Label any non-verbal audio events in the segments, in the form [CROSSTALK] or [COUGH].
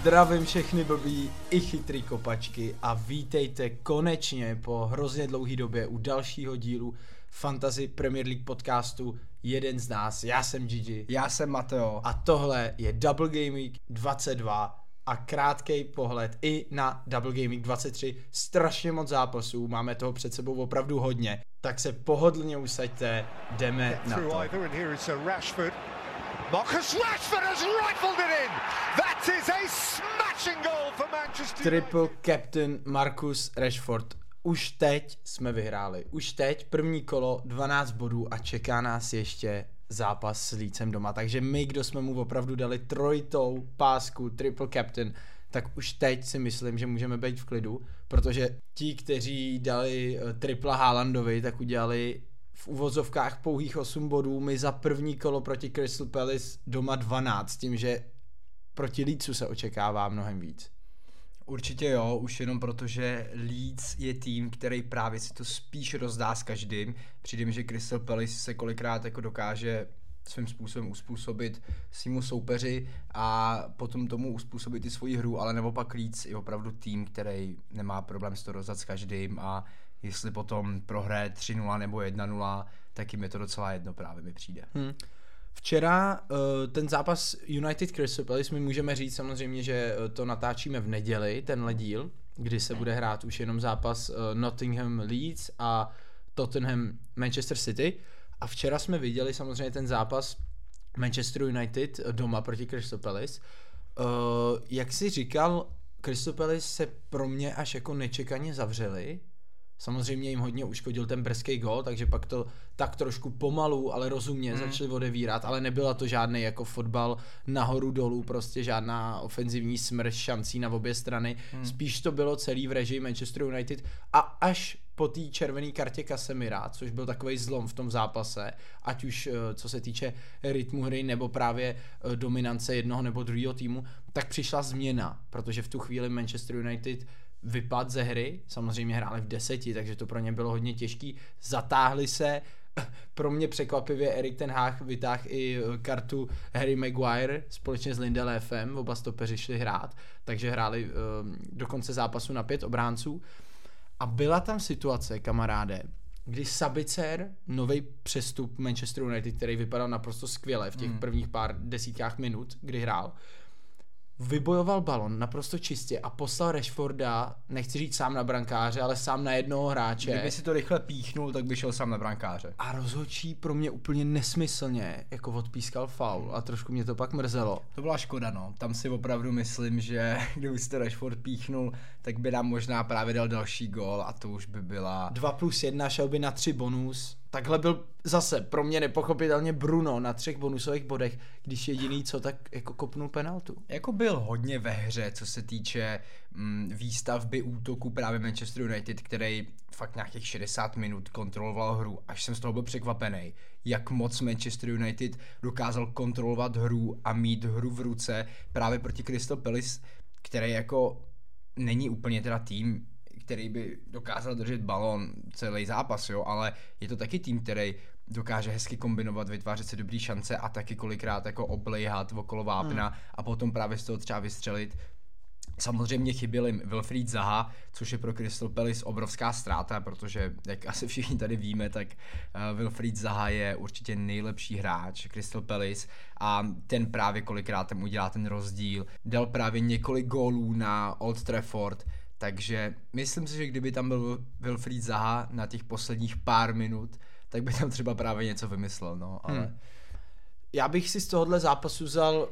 Zdravím všechny blbý i chytrý kopačky a vítejte konečně po hrozně dlouhé době u dalšího dílu Fantasy Premier League podcastu Jeden z nás. Já jsem Gigi. Já jsem Mateo. A tohle je Double Game Week 22 a krátký pohled i na Double Game Week 23. Strašně moc zápasů, máme toho před sebou opravdu hodně. Tak se pohodlně usaďte, jdeme na to. Triple captain Marcus Rashford. Už teď jsme vyhráli. Už teď první kolo 12 bodů a čeká nás ještě zápas s Lícem doma. Takže my, kdo jsme mu opravdu dali trojitou pásku triple captain, tak už teď si myslím, že můžeme být v klidu, protože ti, kteří dali eh, tripla Haalandovi, tak udělali v uvozovkách pouhých 8 bodů, my za první kolo proti Crystal Palace doma 12, tím, že proti Leedsu se očekává mnohem víc. Určitě jo, už jenom proto, že Leeds je tým, který právě si to spíš rozdá s každým. Přijde že Crystal Palace se kolikrát jako dokáže svým způsobem uspůsobit svýmu soupeři a potom tomu uspůsobit i svoji hru, ale nebo pak Leeds je opravdu tým, který nemá problém s to rozdat s každým a jestli potom prohraje 3-0 nebo 1-0, tak jim je to docela jedno právě mi přijde. Hmm. Včera uh, ten zápas United Crystal Palace my můžeme říct samozřejmě, že eh, to natáčíme v neděli, tenhle díl, kdy se bude hrát už jenom zápas uh, Nottingham Leeds a Tottenham Manchester City. A včera jsme viděli samozřejmě ten zápas Manchester United doma proti Crystal Palace. Jak si říkal, Crystal Palace se pro mě až jako nečekaně zavřeli Samozřejmě jim hodně uškodil ten brzký gol, takže pak to tak trošku pomalu, ale rozumně mm. začali odevírat, ale nebyla to žádný jako fotbal nahoru dolů, prostě žádná ofenzivní smrš šancí na obě strany. Mm. Spíš to bylo celý v režii Manchester United a až po té červené kartě Casemira, což byl takový zlom v tom zápase, ať už eh, co se týče rytmu hry nebo právě eh, dominance jednoho nebo druhého týmu, tak přišla změna, protože v tu chvíli Manchester United vypad ze hry, samozřejmě hráli v deseti, takže to pro ně bylo hodně těžký, zatáhli se, [CLEARS THROAT] pro mě překvapivě Erik ten Hag vytáhl i eh, kartu Harry Maguire společně s Lindelefem, oba stopeři šli hrát, takže hráli um, do konce zápasu na pět obránců a byla tam situace, kamaráde, kdy Sabicer, nový přestup Manchester United, který vypadal naprosto skvěle v těch mm. prvních pár desítkách minut, kdy hrál, vybojoval balon naprosto čistě a poslal Rashforda, nechci říct sám na brankáře, ale sám na jednoho hráče. Kdyby si to rychle píchnul, tak by šel sám na brankáře. A rozhodčí pro mě úplně nesmyslně jako odpískal faul a trošku mě to pak mrzelo. To byla škoda, no. Tam si opravdu myslím, že [LAUGHS] kdyby si to Rashford píchnul, tak by nám možná právě dal další gol a to už by byla... 2 plus 1 šel by na 3 bonus takhle byl zase pro mě nepochopitelně Bruno na třech bonusových bodech, když jediný co tak jako kopnul penaltu. Jako byl hodně ve hře, co se týče mm, výstavby útoku právě Manchester United, který fakt nějakých 60 minut kontroloval hru, až jsem z toho byl překvapený, jak moc Manchester United dokázal kontrolovat hru a mít hru v ruce právě proti Crystal Palace, který jako není úplně teda tým, který by dokázal držet balon celý zápas, jo, ale je to taky tým, který dokáže hezky kombinovat, vytvářet si dobrý šance a taky kolikrát jako oblejhat okolo vápna hmm. a potom právě z toho třeba vystřelit. Samozřejmě chyběl jim Wilfried Zaha, což je pro Crystal Palace obrovská ztráta, protože, jak asi všichni tady víme, tak uh, Wilfried Zaha je určitě nejlepší hráč Crystal Palace a ten právě kolikrát tam udělá ten rozdíl. Dal právě několik gólů na Old Trafford, takže myslím si, že kdyby tam byl Wilfried Zaha na těch posledních pár minut, tak by tam třeba právě něco vymyslel, no, ale... Hmm. Já bych si z tohohle zápasu vzal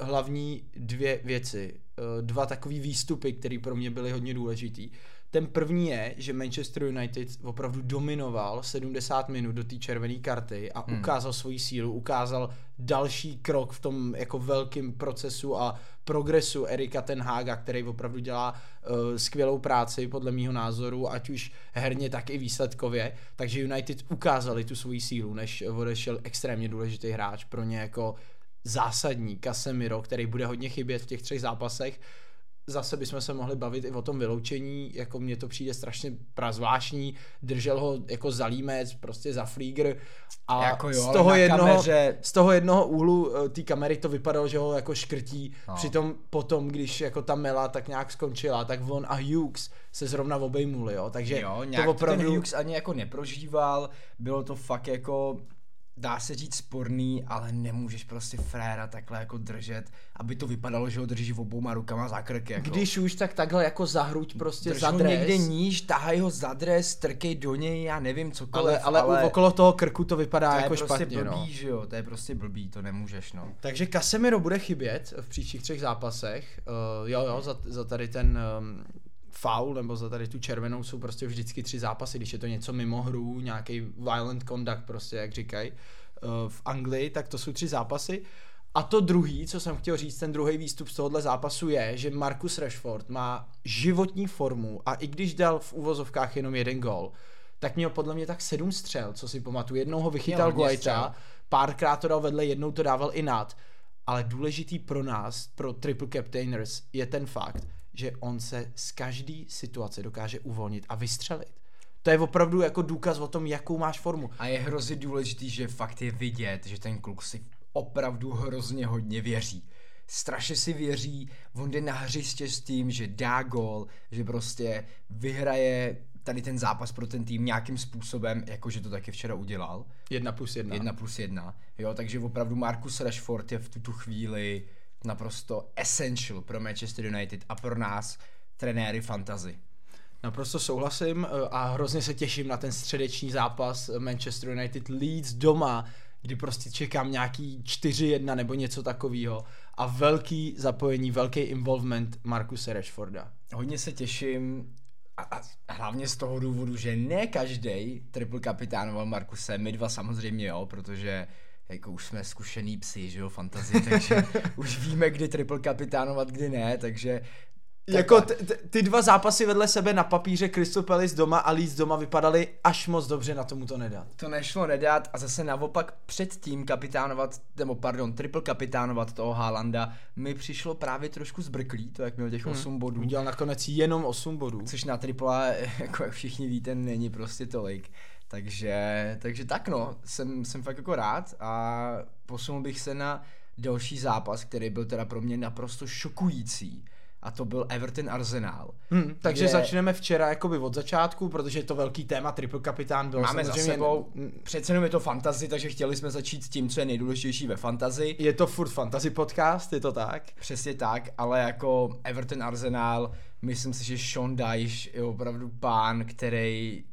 hlavní dvě věci. Eh, dva takové výstupy, které pro mě byly hodně důležitý. Ten první je, že Manchester United opravdu dominoval 70 minut do té červené karty a hmm. ukázal svoji sílu, ukázal další krok v tom jako velkém procesu a progresu Erika Tenhaga, který opravdu dělá uh, skvělou práci podle mýho názoru, ať už herně, tak i výsledkově. Takže United ukázali tu svoji sílu, než odešel extrémně důležitý hráč pro ně jako zásadní Casemiro, který bude hodně chybět v těch třech zápasech zase bychom se mohli bavit i o tom vyloučení, jako mně to přijde strašně prazvláštní, držel ho jako za límec, prostě za flígr a Jako jo, z, toho jednoho, kameře- z toho jednoho úhlu eh, té kamery to vypadalo, že ho jako škrtí, No. přitom potom, když jako ta Mela tak nějak skončila, tak on a Hughes se zrovna obejmuli, jo, takže Jo, to nějak to opravdu... ten Hughes ani jako neprožíval, bylo to fakt jako dá se říct sporný, ale nemůžeš prostě fréra takhle jako držet, aby to vypadalo, že ho drží obouma rukama za krk. Jako. Když už, tak takhle jako za hruď prostě Drž za dres. někde níž, tahaj ho za dres, trkej do něj, já nevím cokoliv, ale, ale, ale okolo toho krku to vypadá to je jako prostě špatně, blbý, no. že jo, to je prostě blbý, to nemůžeš, no. Takže Casemiro bude chybět v příštích třech zápasech. Uh, jo, jo, za, za tady ten um, foul nebo za tady tu červenou jsou prostě vždycky tři zápasy, když je to něco mimo hru, nějaký violent conduct prostě, jak říkají uh, v Anglii, tak to jsou tři zápasy. A to druhý, co jsem chtěl říct, ten druhý výstup z tohohle zápasu je, že Marcus Rashford má životní formu a i když dal v uvozovkách jenom jeden gol, tak měl podle mě tak sedm střel, co si pamatuju. Jednou ho vychytal Guaita, párkrát to dal vedle, jednou to dával i nad. Ale důležitý pro nás, pro triple captainers, je ten fakt, že on se z každé situace dokáže uvolnit a vystřelit. To je opravdu jako důkaz o tom, jakou máš formu. A je hrozně důležitý, že fakt je vidět, že ten kluk si opravdu hrozně hodně věří. Strašně si věří, on jde na hřiště s tím, že dá gol, že prostě vyhraje tady ten zápas pro ten tým nějakým způsobem, jakože to taky včera udělal. Jedna plus jedna. Jedna plus jedna. Jo, takže opravdu Marcus Rashford je v tuto chvíli naprosto essential pro Manchester United a pro nás, trenéry fantasy. Naprosto souhlasím eh, a hrozně se těším na ten středeční zápas Manchester United Leeds doma, kdy prostě čekám nějaký 4-1 nebo něco takového a velký zapojení, velký involvement Markuse Rashforda. Hodně se těším a, a hlavně z toho důvodu, že ne každý triple kapitánoval Markuse, my dva samozřejmě jo, protože jako už jsme zkušený psi, že jo, fantasy, takže [LAUGHS] už víme, kdy triple kapitánovat, kdy ne, takže Jako takhle. t- t- ty dva zápasy vedle sebe na papíře Crystal Palace doma a Leeds doma vypadaly až moc dobře na tomu to nedat. to nešlo nedat a zase naopak předtím kapitánovat, nebo pardon, triple kapitánovat toho Haalanda mi přišlo právě trošku zbrklý, to jak měl těch 8 bodů. Udělal nakonec jenom 8 bodů. Což na tripla, [LAUGHS] jako jak všichni víte, není prostě tolik. Takže, takže tak no, jsem, jsem fakt jako rád a posunul bych se na další zápas, který byl teda pro mě naprosto šokující. A to byl Everton Arsenal. Hmm, takže Kde- začneme včera jakoby od začátku, protože je to velký téma, triple kapitán byl Máme za samozřejmě... sebou, přece jenom je to fantasy, takže chtěli jsme začít s tím, co je nejdůležitější ve fantasy. Je to furt fantasy podcast, je to tak? Přesně tak, ale jako Everton Arsenal, myslím si, že Sean Dyche je opravdu pán, který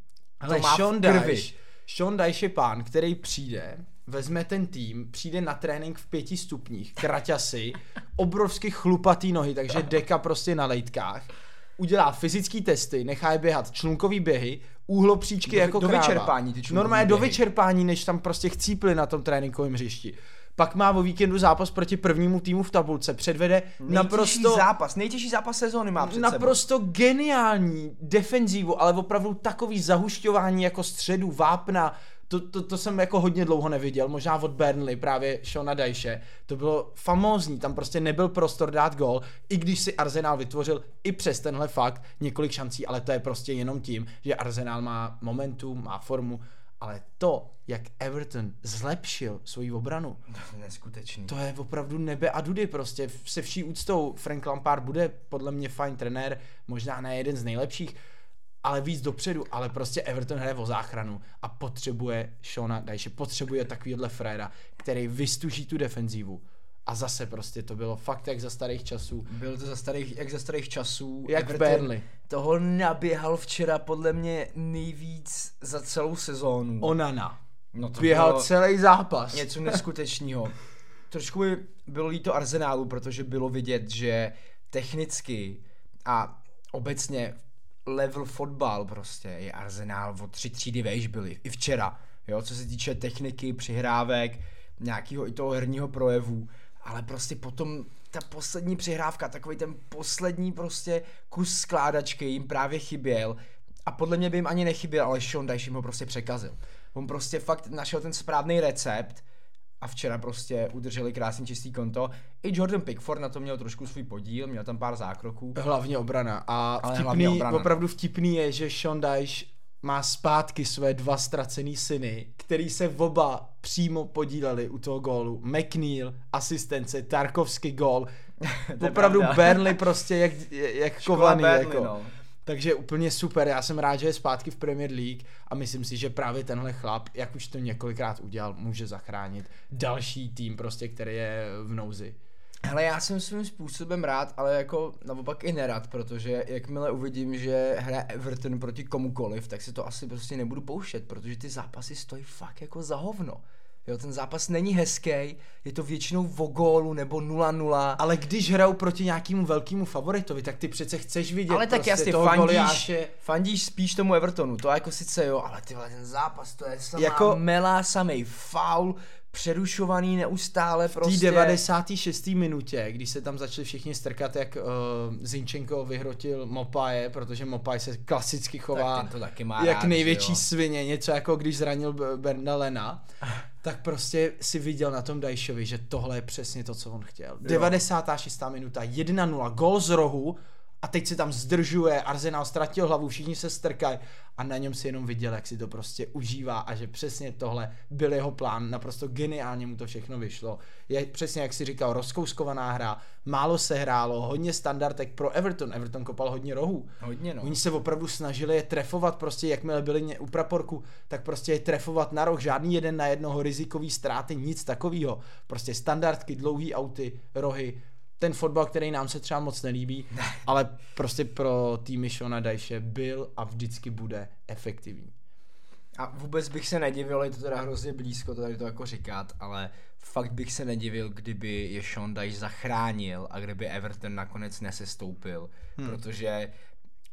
Ale to má Sean. Dyche, Sean Dyche je pán, který přijde, vezme ten tým, přijde na trénink v pěti stupních, kraťasy, obrovsky chlupatý nohy, takže deka prostě na lejtkách, udělá fyzické testy, nechá je běhat člunkový běhy, úhlopříčky Do- jako do kráva. vyčerpání ty Normálně do vyčerpání, než tam prostě chcípli na tom tréninkovém hřišti. Pak má o víkendu zápas proti prvnímu týmu v tabulce, předvede Nejtěžší naprosto zápas, nejtěžší zápas sezóny má před sebou. naprosto geniální defenzívu, ale opravdu takový zahušťování jako středu, vápna, to, to, to jsem jako hodně dlouho neviděl, možná od Burnley, právě Shona Dajše. To bylo famózní, tam prostě nebyl prostor dát gol, i když si Arsenal vytvořil i přes tenhle fakt několik šancí, ale to je prostě jenom tím, že Arsenal má momentum, má formu, ale to, jak Everton zlepšil svoji obranu, Neskutečný. to je opravdu nebe a dudy prostě. Se vší úctou Frank Lampard bude podle mě fajn trenér, možná ne jeden z nejlepších, ale víc dopředu, ale prostě Everton hraje o záchranu a potřebuje Shona Dajše, potřebuje takovýhle fréra, který vystuží tu defenzívu. A zase prostě to bylo fakt jak za starých časů. Byl to za starých, jak za starých časů. Jak v Everton Burnley. Toho naběhal včera podle mě nejvíc za celou sezónu. Onana. no to Běhal bylo celý zápas. něco [LAUGHS] neskutečného. Trošku mi bylo líto Arsenálu, protože bylo vidět, že technicky a obecně level fotbal prostě je Arsenál o tři třídy vejš byli. I včera, jo, co se týče techniky, přihrávek, nějakého i toho herního projevu, ale prostě potom ta poslední přihrávka, takový ten poslední prostě kus skládačky jim právě chyběl a podle mě by jim ani nechyběl, ale Sean Dyche jim ho prostě překazil. On prostě fakt našel ten správný recept a včera prostě udrželi krásně čistý konto. I Jordan Pickford na to měl trošku svůj podíl, měl tam pár zákroků. Hlavně obrana. A vtipný, hlavně obrana. opravdu vtipný je, že Sean Dyche má zpátky své dva ztracený syny, který se oba přímo podíleli u toho gólu. McNeil, asistence, Tarkovský gól. [LAUGHS] Opravdu. Burnley prostě jak, jak kovaný. Burnley, jako. no. Takže úplně super, já jsem rád, že je zpátky v Premier League a myslím si, že právě tenhle chlap, jak už to několikrát udělal, může zachránit další tým prostě, který je v nouzi. Hele, já jsem svým způsobem rád, ale jako naopak i nerad, protože jakmile uvidím, že hraje Everton proti komukoliv, tak si to asi prostě nebudu pouštět, protože ty zápasy stojí fakt jako za hovno. Jo, ten zápas není hezký, je to většinou o gólu nebo 0-0. Ale když hrajou proti nějakému velkému favoritovi, tak ty přece chceš vidět Ale tak prostě jasně, fandíš, goliáše. fandíš spíš tomu Evertonu, to jako sice jo, ale tyhle ten zápas, to je samá Jako- mela, samej faul, přerušovaný neustále V prostě. té 96. minutě, když se tam začali všichni strkat, jak uh, Zinčenko vyhrotil Mopaje, protože Mopaj se klasicky chová ten to taky má jak rád, největší jo. svině, něco jako když zranil B- Bernda Lena, tak prostě si viděl na tom Dajšovi, že tohle je přesně to, co on chtěl. 96. minuta, 1-0, gol z rohu a teď se tam zdržuje, Arsenal ztratil hlavu, všichni se strkají a na něm si jenom viděl, jak si to prostě užívá a že přesně tohle byl jeho plán, naprosto geniálně mu to všechno vyšlo. Je přesně jak si říkal, rozkouskovaná hra, málo se hrálo, hodně standardek pro Everton, Everton kopal hodně rohů. Hodně no. Oni se opravdu snažili je trefovat, prostě jakmile byli u praporku, tak prostě je trefovat na roh, žádný jeden na jednoho, rizikový ztráty, nic takového. Prostě standardky, dlouhý auty, rohy, ten fotbal, který nám se třeba moc nelíbí, ale prostě pro týmy Shona Dajše byl a vždycky bude efektivní. A vůbec bych se nedivil, je to teda hrozně blízko to tady to jako říkat, ale fakt bych se nedivil, kdyby je Sean Dyche zachránil a kdyby Everton nakonec nesestoupil, hmm. protože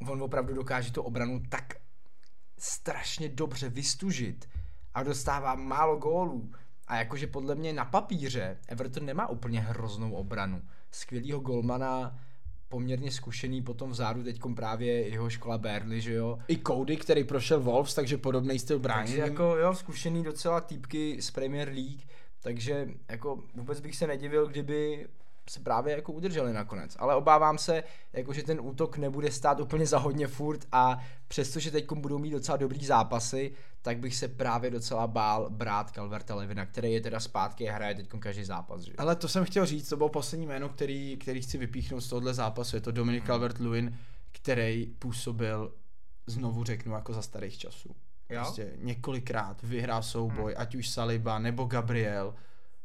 on opravdu dokáže tu obranu tak strašně dobře vystužit a dostává málo gólů. A jakože podle mě na papíře Everton nemá úplně hroznou obranu. Skvělýho golmana, poměrně zkušený potom vzadu teďkom právě jeho škola Burnley, že jo. I Cody, který prošel Wolves, takže podobný styl Takže bránění. jako jo, zkušený docela týpky z Premier League, takže jako vůbec bych se nedivil, kdyby se právě jako udrželi nakonec. Ale obávám se, jako, že ten útok nebude stát úplně za hodně furt a přestože teď budou mít docela dobrý zápasy, tak bych se právě docela bál brát Calverta Levina, který je teda zpátky a hraje teď každý zápas. Že? Ale to jsem chtěl říct, to bylo poslední jméno, který, který chci vypíchnout z tohohle zápasu. Je to Dominic Calvert-Lewin, který působil, znovu řeknu, jako za starých časů. Jo? Prostě několikrát vyhrál souboj, ať už Saliba nebo Gabriel.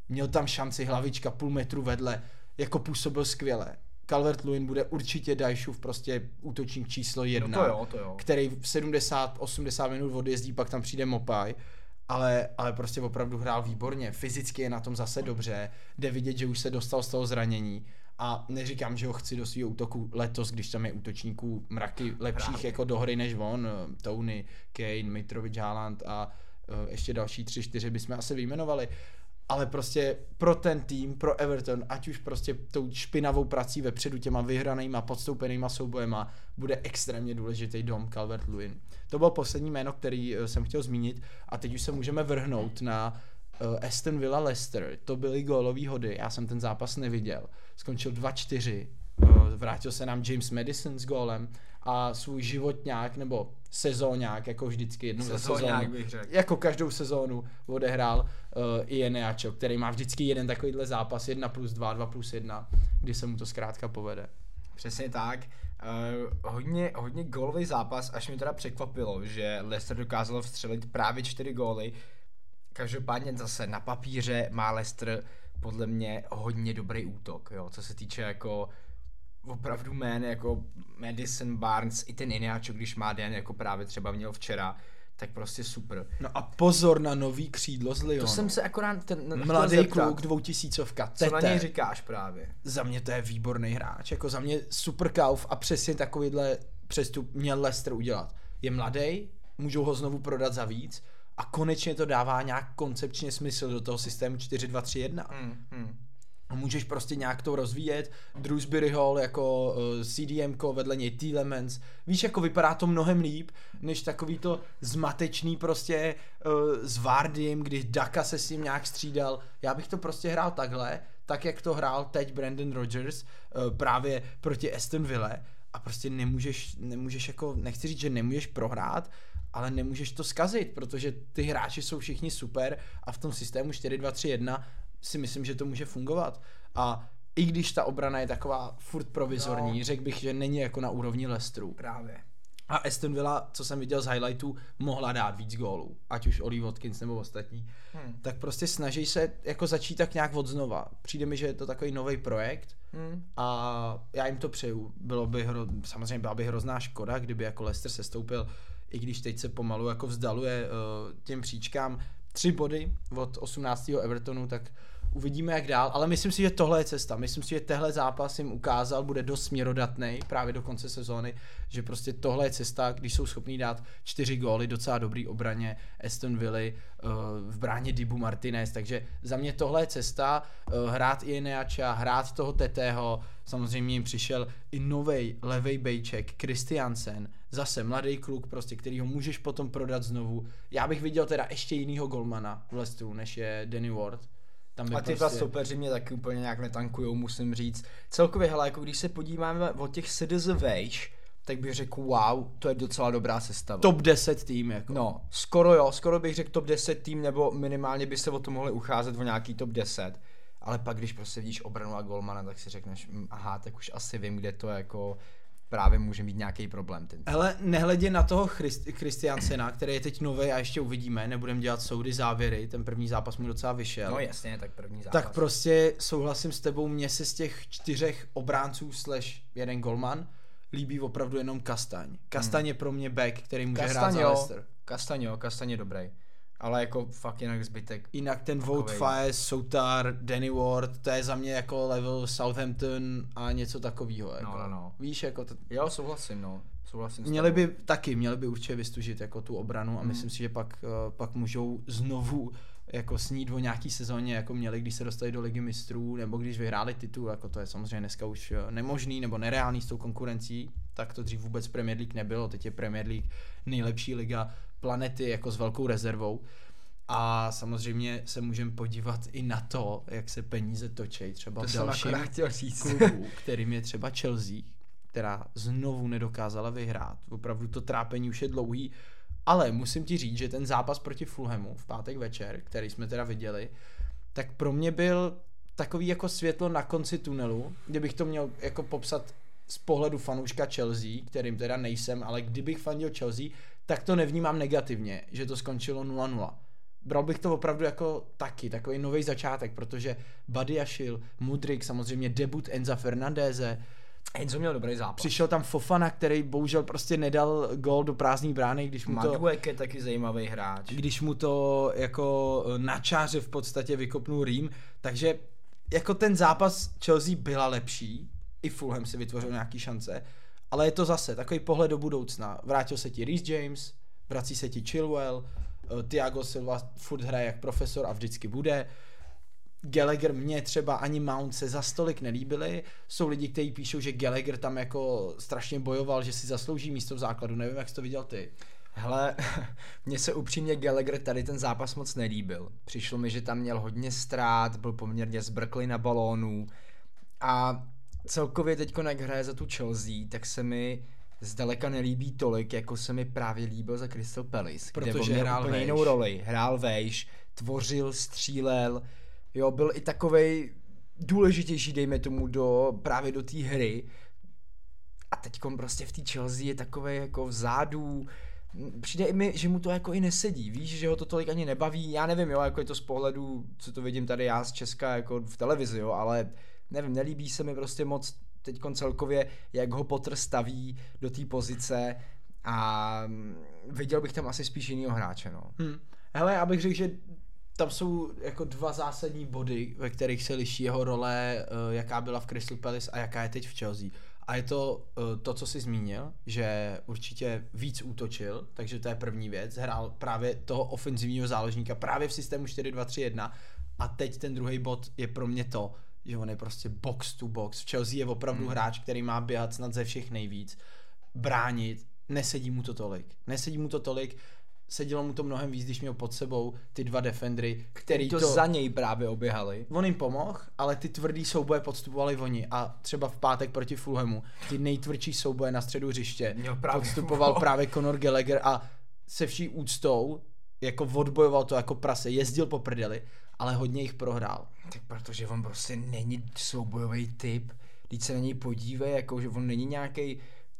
Měl tam šanci hlavička půl metru vedle, jako působil skvěle. Calvert-Lewin bude určitě Dajšův prostě útočník číslo jedna, No to jo, to jo. který v 70-80 minut odjezdí, pak tam přijde Mopaj, ale, ale prostě opravdu hrál výborně, fyzicky je na tom zase dobře, jde vidět, že už se dostal z toho zranění a neříkám, že ho chci do svého útoku letos, když tam je útočníků mraky lepších Právě. jako do hry než on, eh, Tony, Kane, Mitrovic, Haaland a eh, ještě další tři, čtyři bychom asi vyjmenovali, ale prostě pro ten tým, pro Everton, ať už prostě tou špinavou prací vepředu těma vyhranýma, podstoupenýma soubojema, bude extrémně důležitý dom Calvert-Lewin. To bylo poslední jméno, který eh, jsem chtěl zmínit a teď už se můžeme vrhnout na uh, Aston Villa Leicester. To byly gólový hody, já jsem ten zápas neviděl. Skončil 2-4, uh, vrátil se nám James Madison s gólem a svůj životňák nebo sezóňák, jako vždycky jednou za Sezóňák sezónu bych řekl. jako každou sezónu odehrál uh, i Eneačo, který má vždycky jeden takovýhle zápas, 1 plus 2, 2 plus 1, kdy se mu to zkrátka povede. Přesně tak. Uh, hodně, hodně gólový zápas, až mě teda překvapilo, že Leicester dokázalo vstřelit právě čtyři góly. Každopádně zase na papíře má Leicester podle mě hodně dobrý útok, jo, co se týče jako opravdu jmén jako Madison, Barnes, i ten Ineacho, když má den, jako právě třeba měl včera, tak prostě super. No a pozor na nový křídlo z Lyonu. To jsem se akorát ten, ten Mladý chtěl zeptat. kluk, dvoutisícovka, Co na něj Tete. říkáš právě? Za mě to je výborný hráč, jako za mě super kauf a přesně takovýhle přestup měl Leicester udělat. Je mladý, můžou ho znovu prodat za víc a konečně to dává nějak koncepčně smysl do toho systému 4-2-3-1. Hmm, hmm. Můžeš prostě nějak to rozvíjet. Drewsbury Hall jako uh, CDM vedle něj Tielemans. Víš, jako vypadá to mnohem líp, než takový to zmatečný prostě uh, s Vardym, když Daka se s ním nějak střídal. Já bych to prostě hrál takhle, tak jak to hrál teď Brandon Rogers uh, právě proti Aston Villa a prostě nemůžeš, nemůžeš jako, nechci říct, že nemůžeš prohrát, ale nemůžeš to skazit, protože ty hráči jsou všichni super a v tom systému 4-2-3-1 si myslím, že to může fungovat. A i když ta obrana je taková furt provizorní, no. řekl bych, že není jako na úrovni Leicesteru. Právě. A Aston Villa, co jsem viděl z highlightů, mohla dát víc gólů, ať už Oli Watkins nebo ostatní. Hmm. Tak prostě snaží se jako začít tak nějak od znova. Přijde mi, že je to takový nový projekt hmm. a já jim to přeju. Bylo by hro, samozřejmě byla by hrozná škoda, kdyby jako Leicester se stoupil, i když teď se pomalu jako vzdaluje uh, těm příčkám tři body od 18. Evertonu, tak uvidíme jak dál, ale myslím si, že tohle je cesta. Myslím si, že tehle zápas jim ukázal, bude dost směrodatný právě do konce sezóny, že prostě tohle je cesta, když jsou schopní dát čtyři góly, docela dobrý obraně Aston Villa uh, v bráně Dibu Martinez, takže za mě tohle je cesta, uh, hrát i Neača, hrát toho Tetého, samozřejmě jim přišel i novej levej bejček, Christiansen, zase mladý kluk, prostě, který ho můžeš potom prodat znovu. Já bych viděl teda ještě jinýho golmana v Leicesteru, než je Danny Ward tam a ty dva prostě... soupeři mě taky úplně nějak netankujou, musím říct. Celkově, hele, jako když se podíváme od těch CDZ vejš, tak bych řekl, wow, to je docela dobrá sestava. Top 10 tým, jako. No, skoro jo, skoro bych řekl top 10 tým, nebo minimálně by se o to mohli ucházet o nějaký top 10. Ale pak, když prostě vidíš obranu a golmana, tak si řekneš, hm, aha, tak už asi vím, kde to jako právě může mít nějaký problém. Ten Ale nehledě na toho Christiansena, který je teď nový a ještě uvidíme, nebudeme dělat soudy závěry, ten první zápas mu docela vyšel. No jasně, tak první zápas. Tak prostě souhlasím s tebou, mně se z těch čtyřech obránců slash jeden golman líbí opravdu jenom Kastaň. Kastaň hmm. je pro mě back, který může Kastaň, hrát za Leicester. Kastaň jo, Kastaň je dobrý ale jako fakt jinak zbytek. Jinak ten Vote Fire, Soutar, Danny Ward, to je za mě jako level Southampton a něco takového. Jako. No, no, no. Víš, jako to... Jo, souhlasím, no. Souhlasím měli by taky, měli by určitě vystužit jako tu obranu a hmm. myslím si, že pak, uh, pak můžou znovu jako snít o nějaký sezóně, jako měli, když se dostali do ligy mistrů, nebo když vyhráli titul, jako to je samozřejmě dneska už eh, nemožný nebo nereálný s tou konkurencí, tak to dřív vůbec Premier League nebylo, teď je Premier League nejlepší liga planety jako s velkou rezervou. A samozřejmě se můžeme podívat i na to, jak se peníze točí třeba to v dalším klubu, [LAUGHS] kterým je třeba Chelsea, která znovu nedokázala vyhrát. Opravdu to trápení už je dlouhý, ale musím ti říct, že ten zápas proti Fulhamu v pátek večer, který jsme teda viděli, tak pro mě byl takový jako světlo na konci tunelu, kdybych to měl jako popsat z pohledu fanouška Chelsea, kterým teda nejsem, ale kdybych fandil Chelsea, tak to nevnímám negativně, že to skončilo 0-0. Bral bych to opravdu jako taky, takový nový začátek, protože Badiašil, Mudrik, samozřejmě debut Enza Fernandéze, Enzo měl dobrý zápas. Přišel tam Fofana, který bohužel prostě nedal gol do prázdné brány, když mu Maduek to... je taky zajímavý hráč. Když mu to jako na čáře v podstatě vykopnul Rým, takže jako ten zápas Chelsea byla lepší, i Fulham si vytvořil nějaký šance, ale je to zase takový pohled do budoucna. Vrátil se ti Reece James, vrací se ti Chilwell, uh, Thiago Silva furt hraje jak profesor a vždycky bude. Gallagher mě třeba ani Mount se za stolik nelíbili. Jsou lidi, kteří píšou, že Gallagher tam jako strašně bojoval, že si zaslouží místo v základu. Nevím, jak jsi to viděl ty. Hele, [LAUGHS] mně se upřímně Gallagher tady ten zápas moc nelíbil. Přišlo mi, že tam měl hodně ztrát, byl poměrně zbrklý na balónu a celkově teď, jak hraje za tu Chelsea, tak se mi zdaleka nelíbí tolik, jako se mi právě líbil za Crystal Palace, Protože kde hrál úplně jinou roli. Hrál vejš, tvořil, střílel, jo, byl i takovej důležitější, dejme tomu, do, právě do té hry. A teď prostě v té Chelsea je takový jako vzadu, přijde i mi, že mu to jako i nesedí, víš, že ho to tolik ani nebaví, já nevím, jo, jako je to z pohledu, co to vidím tady já z Česka jako v televizi, jo, ale nevím, nelíbí se mi prostě moc teď celkově, jak ho Potter staví do té pozice a viděl bych tam asi spíš jinýho hráče, no. Hmm. Hele, abych řekl, že tam jsou jako dva zásadní body, ve kterých se liší jeho role, eh, jaká byla v Crystal Palace a jaká je teď v Chelsea. A je to eh, to, co jsi zmínil, že určitě víc útočil, takže to je první věc. Hrál právě toho ofenzivního záložníka právě v systému 4-2-3-1 a teď ten druhý bod je pro mě to, že on je prostě box to box. V Chelsea je opravdu hmm. hráč, který má běhat snad ze všech nejvíc, bránit, nesedí mu to tolik. Nesedí mu to tolik, sedělo mu to mnohem víc, když měl pod sebou ty dva defendry, který to, to za něj právě oběhali. On jim pomohl, ale ty tvrdý souboje podstupovali oni a třeba v pátek proti Fulhamu ty nejtvrdší souboje na středu hřiště Měl právě podstupoval Fulham. právě Conor Gallagher a se vší úctou jako odbojoval to jako prase, jezdil po prdeli, ale hodně jich prohrál. Tak protože on prostě není soubojový typ. Když se na něj podívej, jako že on není nějaký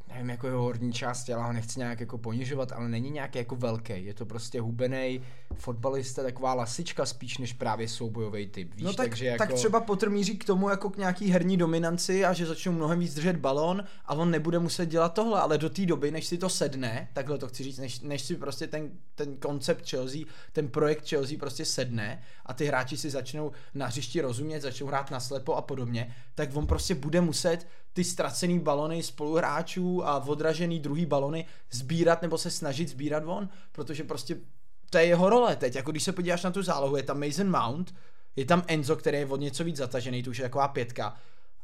nevím, jako jeho horní část těla, ho nechci nějak jako ponižovat, ale není nějaký jako velký. Je to prostě hubený fotbalista, taková lasička spíš než právě soubojový typ. Víš? no tak, Takže jako... tak třeba Potter míří k tomu jako k nějaký herní dominanci a že začnou mnohem víc držet balón a on nebude muset dělat tohle, ale do té doby, než si to sedne, takhle to chci říct, než, než si prostě ten, ten koncept Chelsea, ten projekt Chelsea prostě sedne a ty hráči si začnou na hřišti rozumět, začnou hrát na slepo a podobně, tak on prostě bude muset ty ztracený balony spoluhráčů a odražený druhý balony sbírat nebo se snažit sbírat on, protože prostě to je jeho role teď, jako když se podíváš na tu zálohu, je tam Mason Mount, je tam Enzo, který je od něco víc zatažený, to už je taková pětka,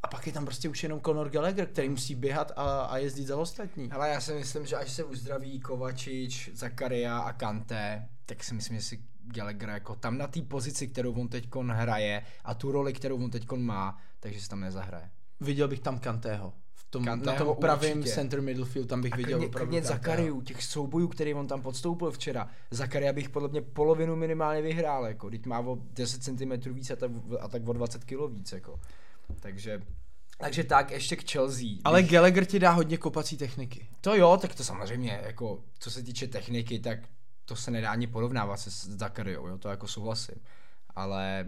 a pak je tam prostě už jenom Conor Gallagher, který musí běhat a, a jezdit za ostatní. Ale já si myslím, že až se uzdraví Kovačič, Zakaria a Kanté, tak si myslím, že si Gallagher jako tam na té pozici, kterou on teď hraje a tu roli, kterou on teď má, takže se tam nezahraje. Viděl bych tam Kantého. Tom, na Kantého tom pravém center midfield tam bych A viděl klidně, opravdu klidně. Zakariu, těch soubojů, který on tam podstoupil včera. Zakaria bych podle mě polovinu minimálně vyhrál, jako, teď má o 10 cm víc a tak, a tak o 20 kg víc, jako. Takže, takže tak, ještě k Chelsea. Ale Gallagher ti dá hodně kopací techniky. To jo, tak to samozřejmě, jako, co se týče techniky, tak to se nedá ani porovnávat se s Zakariou, jo, to jako souhlasím. Ale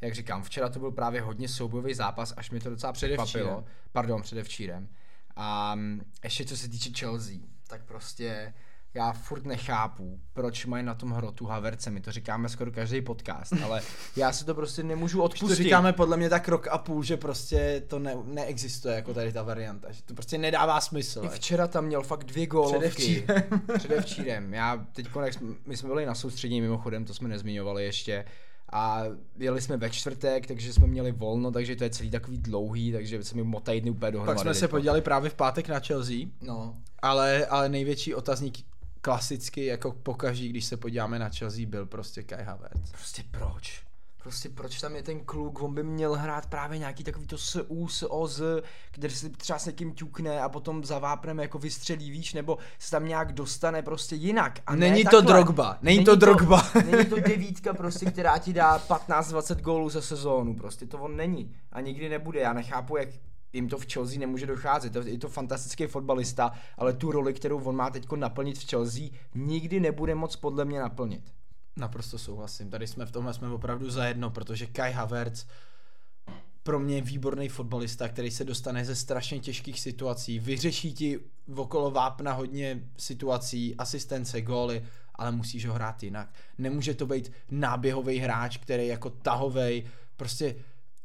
jak říkám, včera to byl právě hodně soubojový zápas, až mi to docela překvapilo. Předevčírem. Pardon, předevčírem. A mm, ještě co se týče Chelsea, tak prostě já furt nechápu, proč mají na tom hrotu Haverce. My to říkáme skoro každý podcast, [LAUGHS] ale já si to prostě nemůžu odpustit. to říkáme podle mě tak rok a půl, že prostě to ne, neexistuje jako tady ta varianta, že to prostě nedává smysl. I včera tam měl fakt dvě gólovky. Předevčírem. Předevčírem. Já teď, jsme, my jsme byli na soustředění mimochodem, to jsme nezmiňovali ještě. A jeli jsme ve čtvrtek, takže jsme měli volno, takže to je celý takový dlouhý, takže se mi motají dny úplně dohromady. Pak jsme se podívali právě v pátek na Chelsea, No, ale, ale největší otazník klasicky, jako pokaží, když se podíváme na Chelsea, byl prostě Kai Havertz. prostě proč? Prostě proč tam je ten kluk, on by měl hrát právě nějaký takový to SU, SOZ, kde si třeba s někým ťukne a potom za vápnem jako vystřelí, víš, nebo se tam nějak dostane prostě jinak. A Není ne to takhle. Drogba, není to Drogba. [LAUGHS] není to devítka prostě, která ti dá 15-20 gólů za sezónu, prostě to on není a nikdy nebude. Já nechápu, jak jim to v Chelsea nemůže docházet. To- Je to fantastický fotbalista, ale tu roli, kterou on má teď naplnit v Chelsea, nikdy nebude moc podle mě naplnit. Naprosto souhlasím. Tady jsme v tomhle jsme opravdu zajedno, protože Kai Havertz pro mě je výborný fotbalista, který se dostane ze strašně těžkých situací, vyřeší ti okolo vápna hodně situací, asistence, góly, ale musíš ho hrát jinak. Nemůže to být náběhový hráč, který je jako tahovej, prostě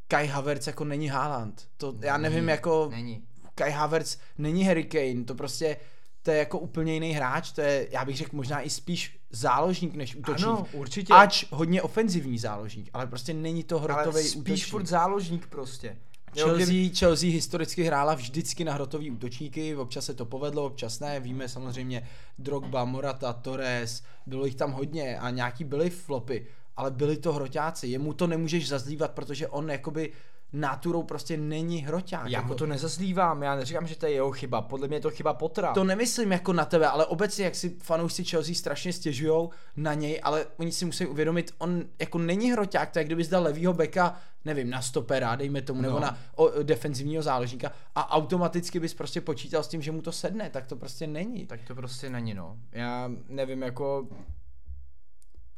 Kai Havertz jako není Haaland. To já nevím, Není, jako Není. Kai Havertz není Harry Kane, to prostě to je jako úplně jiný hráč, to je, já bych řekl, možná i spíš záložník než útočník. Ano, určitě. Ač hodně ofenzivní záložník, ale prostě není to hrotový spíš útočník. furt záložník prostě. Jo, Chelsea, kdyby- Chelsea historicky hrála vždycky na hrotový útočníky, občas se to povedlo, občas ne, víme samozřejmě Drogba, Morata, Torres, bylo jich tam hodně a nějaký byly flopy, ale byli to hroťáci, jemu to nemůžeš zazlívat, protože on jakoby naturou prostě není hroťák. Já jako, mu to nezazlívám, já neříkám, že to je jeho chyba, podle mě je to chyba Potra. to nemyslím jako na tebe, ale obecně, jak si fanoušci Chelsea strašně stěžujou na něj, ale oni si musí uvědomit, on jako není hroťák, to je, kdyby dal levýho beka, nevím, na stopera, dejme tomu, nebo No. na o, defenzivního záložníka a automaticky bys prostě počítal s tím, že mu to sedne, tak to prostě není. Tak to prostě není, no. Já nevím, jako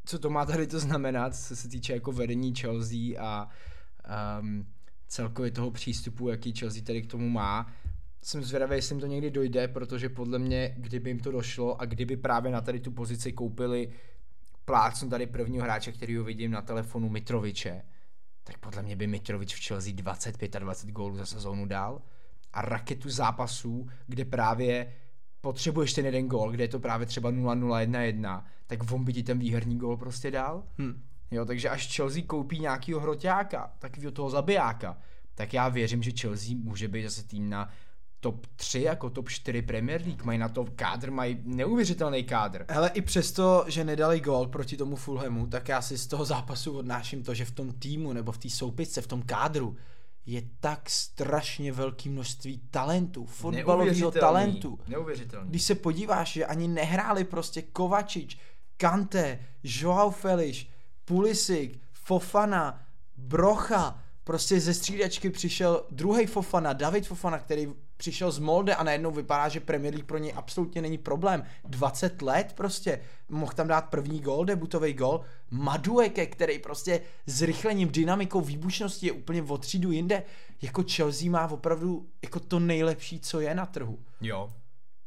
co to má tady to znamenat, co se týče jako vedení Chelsea a um, celkově toho přístupu, jaký Chelsea tady k tomu má. Jsem zvědavý, jestli jim to někdy dojde, protože podle mě, kdyby jim to došlo a kdyby právě na tady tu pozici koupili plácnu tady prvního hráče, který ho vidím na telefonu Mitroviče, tak podle mě by Mitrovič v Chelsea 25 a 20 gólů za sezónu dal a raketu zápasů, kde právě potřebuješ ten jeden gól, kde je to právě třeba 0-0-1-1, tak on by ti ten výherní gól prostě dal. Hm. Jo, takže až Chelsea koupí nějakýho hroťáka, takového toho zabijáka, tak já věřím, že Chelsea může být zase tým na top 3 jako top 4 Premier League. Mají na to kádr, mají neuvěřitelný kádr. Hele, i přesto, že nedali gol proti tomu Fulhamu, tak já si z toho zápasu odnáším to, že v tom týmu nebo v té soupisce, v tom kádru je tak strašně velké množství talentů, fotbalového talentu. Neuvěřitelný. Když se podíváš, že ani nehráli prostě Kovačič, Kante, Joao Felix, Pulisic, Fofana, Brocha, prostě ze střídačky přišel druhý Fofana, David Fofana, který přišel z Molde a najednou vypadá, že Premier League pro něj absolutně není problém. 20 let prostě, mohl tam dát první gol, debutový gol. Madueke, který prostě s rychlením, dynamikou, výbušností je úplně o třídu jinde. Jako Chelsea má opravdu jako to nejlepší, co je na trhu. Jo.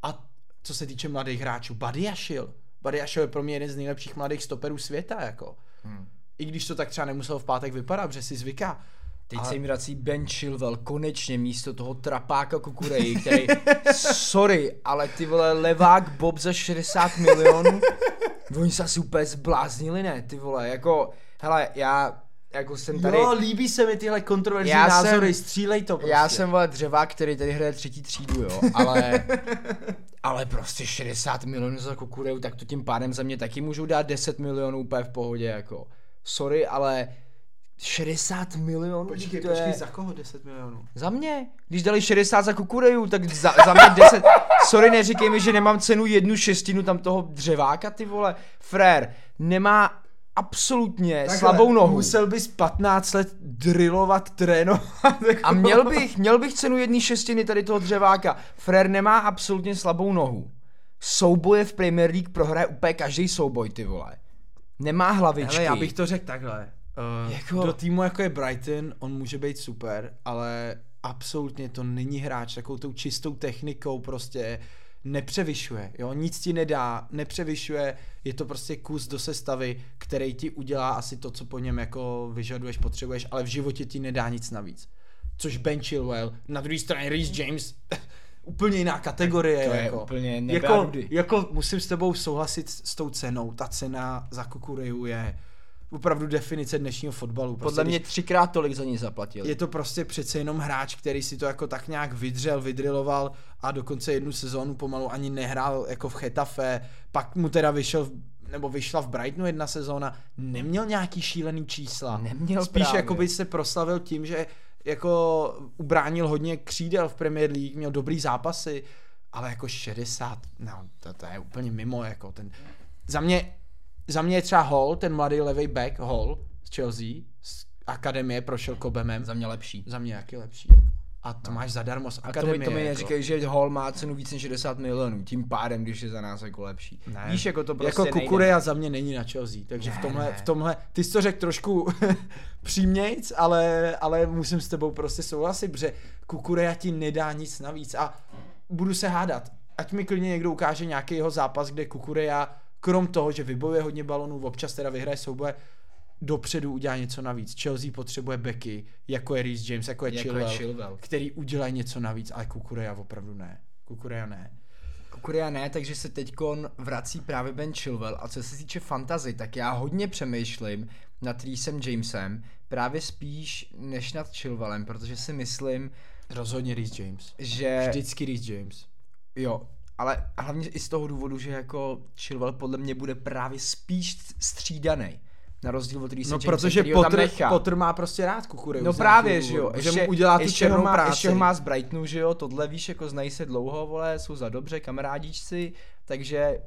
A co se týče mladých hráčů, Badiašil. Badiašil je pro mě jeden z nejlepších mladých stoperů světa, jako. Hmm. I když to tak třeba nemuselo v pátek vypadat, protože si zvyká. Teď ale... se jim vrací Ben Chilwell konečně místo toho trapáka Kukureji, který, [LAUGHS] sorry, ale ty vole levák Bob za 60 milionů, [LAUGHS] oni se asi úplně zbláznili, ne, ty vole, jako, hele, já jako jsem tady... Jo, líbí se mi tyhle kontroverzní já názory, jsem, střílej to prostě. Já jsem vole dřevák, který tady hraje třetí třídu, jo, ale... [LAUGHS] ale prostě 60 milionů za kukureju, tak to tím pádem za mě taky můžou dát 10 milionů úplně v pohodě, jako. Sorry, ale 60 milionů? Počkej, to počkej, je... za koho 10 milionů? Za mě. Když dali 60 za kukureju, tak za, za mě 10. [LAUGHS] Sorry, neříkej mi, že nemám cenu jednu šestinu tam toho dřeváka, ty vole. Frér, nemá absolutně Takhle, slabou nohu. Musel bys 15 let drillovat, trénovat. [LAUGHS] A měl bych, měl bych cenu jedné šestiny tady toho dřeváka. Frér nemá absolutně slabou nohu. Souboje v Premier League prohraje úplně každý souboj, ty vole. Nemá hlavičky. Ale já bych to řekl takhle. Uh, jako... Do týmu jako je Brighton, on může být super, ale absolutně to není hráč takovou tou čistou technikou prostě nepřevyšuje, jo, nic ti nedá, nepřevyšuje, je to prostě kus do sestavy, který ti udělá asi to, co po něm jako vyžaduješ, potřebuješ, ale v životě ti nedá nic navíc. Což Ben Chilwell, na druhé straně Reece James, [LAUGHS] úplně jiná kategorie. To je jako, úplně jako, jako, musím s tebou souhlasit s tou cenou, ta cena za Kukureju je opravdu definice dnešního fotbalu. Prostě Podle mě třikrát tolik za ní zaplatil. Je to prostě přece jenom hráč, který si to jako tak nějak vydřel, vydriloval a dokonce jednu sezónu pomalu ani nehrál jako v Chetafe, pak mu teda vyšel nebo vyšla v Brightonu jedna sezóna, neměl nějaký šílený čísla. Neměl Spíš právě. jako by se proslavil tím, že jako ubránil hodně křídel v Premier League, měl dobrý zápasy, ale jako 60, no to, to je úplně mimo, jako ten, za mě za mě je třeba Hall, ten mladý levý back, Hall z Chelsea, z akademie, prošel Kobemem. Za mě lepší. Za mě jaký lepší. Jako. A to no. máš zadarmo z akademie. A to mi, to mi neříkej, jako. že Hall má cenu víc než 60 milionů, tím pádem, když je za nás jako lepší. Ne. Víš, jako to prostě Jako Kukureja za mě není na Chelsea, takže ne, v, tomhle, ne. v tomhle, ty jsi to řekl trošku [LAUGHS] přímějc, ale, ale musím s tebou prostě souhlasit, protože Kukureja ti nedá nic navíc a budu se hádat. Ať mi klidně někdo ukáže nějaký jeho zápas, kde Kukureja krom toho, že vybojuje hodně balonů, občas teda vyhraje souboje, dopředu udělá něco navíc. Chelsea potřebuje beky, jako je Reece James, jako je, jako Chilwell, je Chilwell, který udělají něco navíc, ale Kukureja opravdu ne. Kukureja ne. Kukureja ne, takže se teď vrací právě Ben Chilwell a co se týče fantazy, tak já hodně přemýšlím nad Reesem Jamesem, právě spíš než nad Chilwellem, protože si myslím... Rozhodně Reece James. Že... Vždycky Reece James. Jo, ale hlavně i z toho důvodu, že jako Chilwell podle mě bude právě spíš střídaný. Na rozdíl od Reese No protože Potter, Potter má prostě rád kukury. No právě, že jo. Ještě, že mu udělá tu ho má, práci. Ještě ho má z Brightonu, že jo. Tohle víš, jako znají se dlouho, vole, jsou za dobře, kamarádičci, takže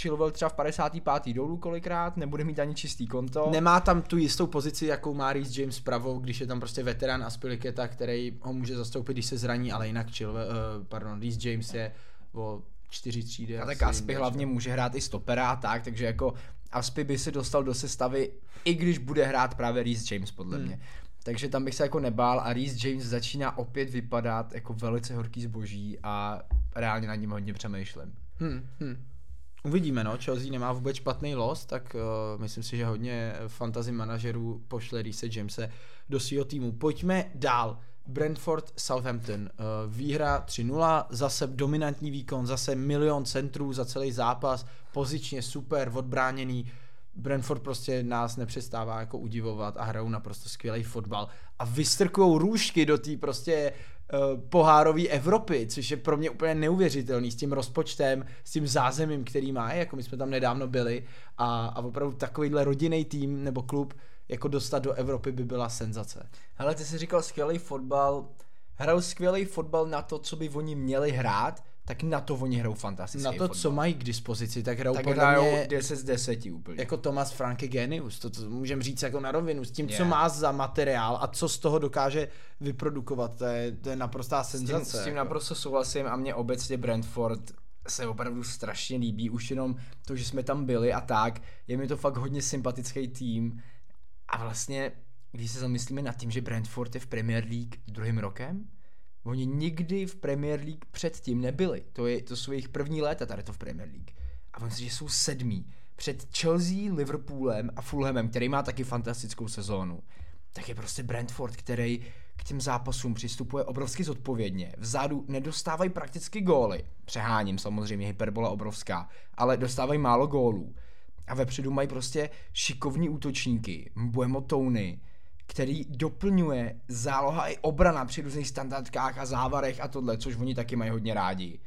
Chilwell třeba v 55. dolů kolikrát, nebude mít ani čistý konto. Nemá tam tu jistou pozici, jakou má Reece James pravou, když je tam prostě veterán Aspiliketa, který ho může zastoupit, když se zraní, ale jinak Chilwell, uh, pardon, Reece James je o čtyři třídy. A tak Aspy hlavně může hrát i stopera a tak, takže jako Aspy by se dostal do sestavy, i když bude hrát právě Reese James, podle hmm. mě. Takže tam bych se jako nebál a Reese James začíná opět vypadat jako velice horký zboží a reálně nad ním hodně přemýšlím. Hmm, hmm. Uvidíme, no, Chelsea nemá vůbec špatný los, tak uh, myslím si, že hodně fantasy manažerů pošle Reese Jamese do svého týmu. Pojďme dál. Brentford Southampton. Uh, výhra 3-0, zase dominantní výkon, zase milion centrů za celý zápas, pozičně super, odbráněný. Brentford prostě nás nepřestává jako udivovat a hrajou naprosto skvělý fotbal a vystrkují růžky do té prostě uh, pohárové Evropy, což je pro mě úplně neuvěřitelný s tím rozpočtem, s tím zázemím, který má, jako my jsme tam nedávno byli a, a opravdu takovýhle rodinný tým nebo klub jako dostat do Evropy by byla senzace. Hele, ty jsi říkal skvělý fotbal, hrajou skvělý fotbal na to, co by oni měli hrát, tak na to oni hrajou fantastický Na to, fotbal. co mají k dispozici, tak hrajou tak podle hrajou mě 10 z 10 úplně. jako Thomas Franke Genius, to, to můžeme říct jako na rovinu, s tím, yeah. co má za materiál a co z toho dokáže vyprodukovat, to je, to je naprostá s tím, senzace. s tím jako. naprosto souhlasím a mě obecně Brentford se opravdu strašně líbí, už jenom to, že jsme tam byli a tak, je mi to fakt hodně sympatický tým a vlastně, když se zamyslíme nad tím, že Brentford je v Premier League druhým rokem, oni nikdy v Premier League předtím nebyli, to, je, to jsou jejich první léta tady to v Premier League a myslím že jsou sedmí před Chelsea, Liverpoolem a Fulhamem, který má taky fantastickou sezónu, tak je prostě Brentford, který k těm zápasům přistupuje obrovsky zodpovědně. Vzadu nedostávají prakticky góly. Přeháním samozřejmě, hyperbola obrovská, ale dostávají málo gólů. A vepředu mají prostě šikovní útočníky, Mbuemo Tony, který doplňuje záloha i obrana při různých standardkách a závarech a tohle, což oni taky mají hodně rádi.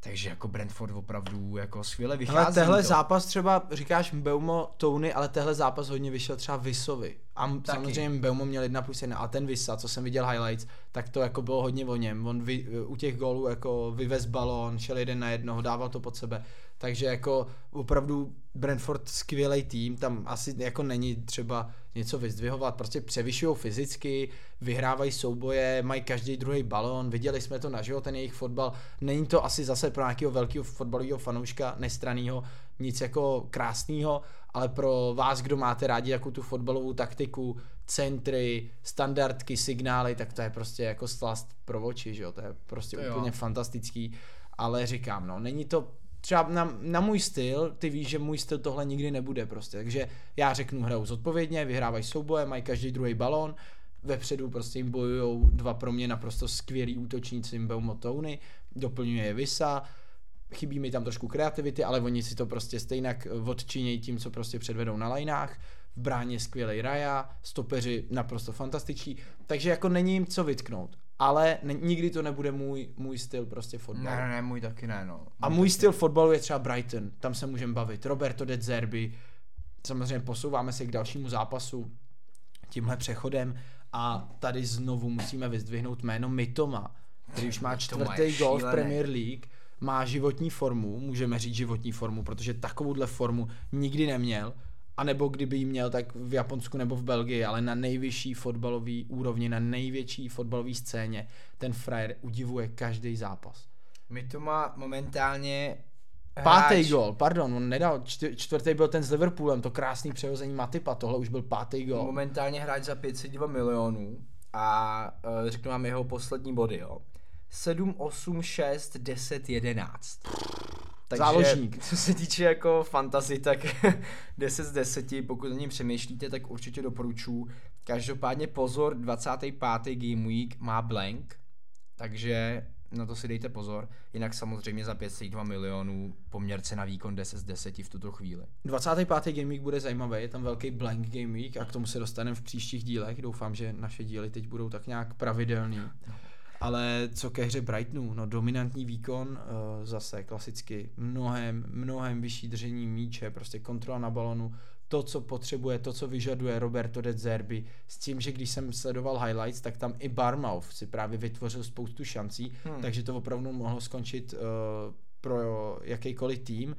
Takže jako Brentford opravdu jako skvěle vychází. Ale tehle to. zápas třeba, říkáš Mbeumo, Tony, ale tehle zápas hodně vyšel třeba Vysovi. A Taky. samozřejmě Mbeumo měl jedna plus jedna a ten Vysa, co jsem viděl highlights, tak to jako bylo hodně o něm. On vy, u těch gólů jako vyvez balón, šel jeden na jednoho, dával to pod sebe. Takže jako opravdu Brentford skvělý tým, tam asi jako není třeba něco vyzdvihovat, prostě převyšují fyzicky, vyhrávají souboje, mají každý druhý balón, viděli jsme to naživo, ten jejich fotbal, není to asi zase pro nějakého velkého fotbalového fanouška nestranného nic jako krásného, ale pro vás, kdo máte rádi jako tu fotbalovou taktiku, centry, standardky, signály, tak to je prostě jako slast pro oči, že jo, to je prostě To jo. úplně fantastický, ale říkám, no, není to třeba na, na můj styl, ty víš, že můj styl tohle nikdy nebude prostě, takže já řeknu hrajou zodpovědně, vyhrávají souboje, mají každý druhý balón, vepředu prostě jim bojujou dva pro mě naprosto skvělí útočníci Mbeumo Tony, doplňuje je Visa, chybí mi tam trošku kreativity, ale oni si to prostě stejnak odčinějí tím, co prostě předvedou na lajnách, v bráně skvělý Raja, stopeři naprosto fantastiční, takže jako není jim co vytknout, ale ne, nikdy to nebude můj, můj styl prostě fotbalu. Ne, ne, ne, můj taky ne, no. A můj styl fotbalu je třeba Brighton, tam se můžeme bavit. Roberto De Zerbi, samozřejmě posouváme se k dalšímu zápasu tímhle přechodem a tady znovu musíme vyzdvihnout jméno Mitoma, který už má čtvrtý gol v. Premier League, má životní formu, můžeme říct životní formu, protože takovouhle formu nikdy neměl, a nebo kdyby ji měl, tak v Japonsku nebo v Belgii, ale na nejvyšší fotbalový úrovni, na největší fotbalové scéně, ten frajer udivuje každý zápas. My to má momentálně Pátý hráč- gol, pardon, on nedal, čty- čtvrtý byl ten s Liverpoolem, to krásný přehození Matipa, tohle už byl pátý gol. Momentálně hráč za 502 milionů a uh, řeknu vám jeho poslední body, jo. 7, 8, 6, 10, 11. Takže, Záložník. co se týče jako fantasy, tak [LAUGHS] 10 z 10, pokud o něm přemýšlíte, tak určitě doporučuji. Každopádně pozor, 25. game week má blank, takže na to si dejte pozor. Jinak samozřejmě za 502 milionů poměrce na výkon 10 z 10 v tuto chvíli. 25. Game Week bude zajímavý, je tam velký blank Game Week a k tomu se dostaneme v příštích dílech. Doufám, že naše díly teď budou tak nějak pravidelný. Ale co ke hře Brightonu, no dominantní výkon, uh, zase klasicky mnohem, mnohem vyšší držení míče, prostě kontrola na balonu, to, co potřebuje, to, co vyžaduje Roberto De Zerbi, s tím, že když jsem sledoval highlights, tak tam i Barmouth si právě vytvořil spoustu šancí, Hmm. takže to opravdu mohlo skončit uh, pro jakýkoliv tým,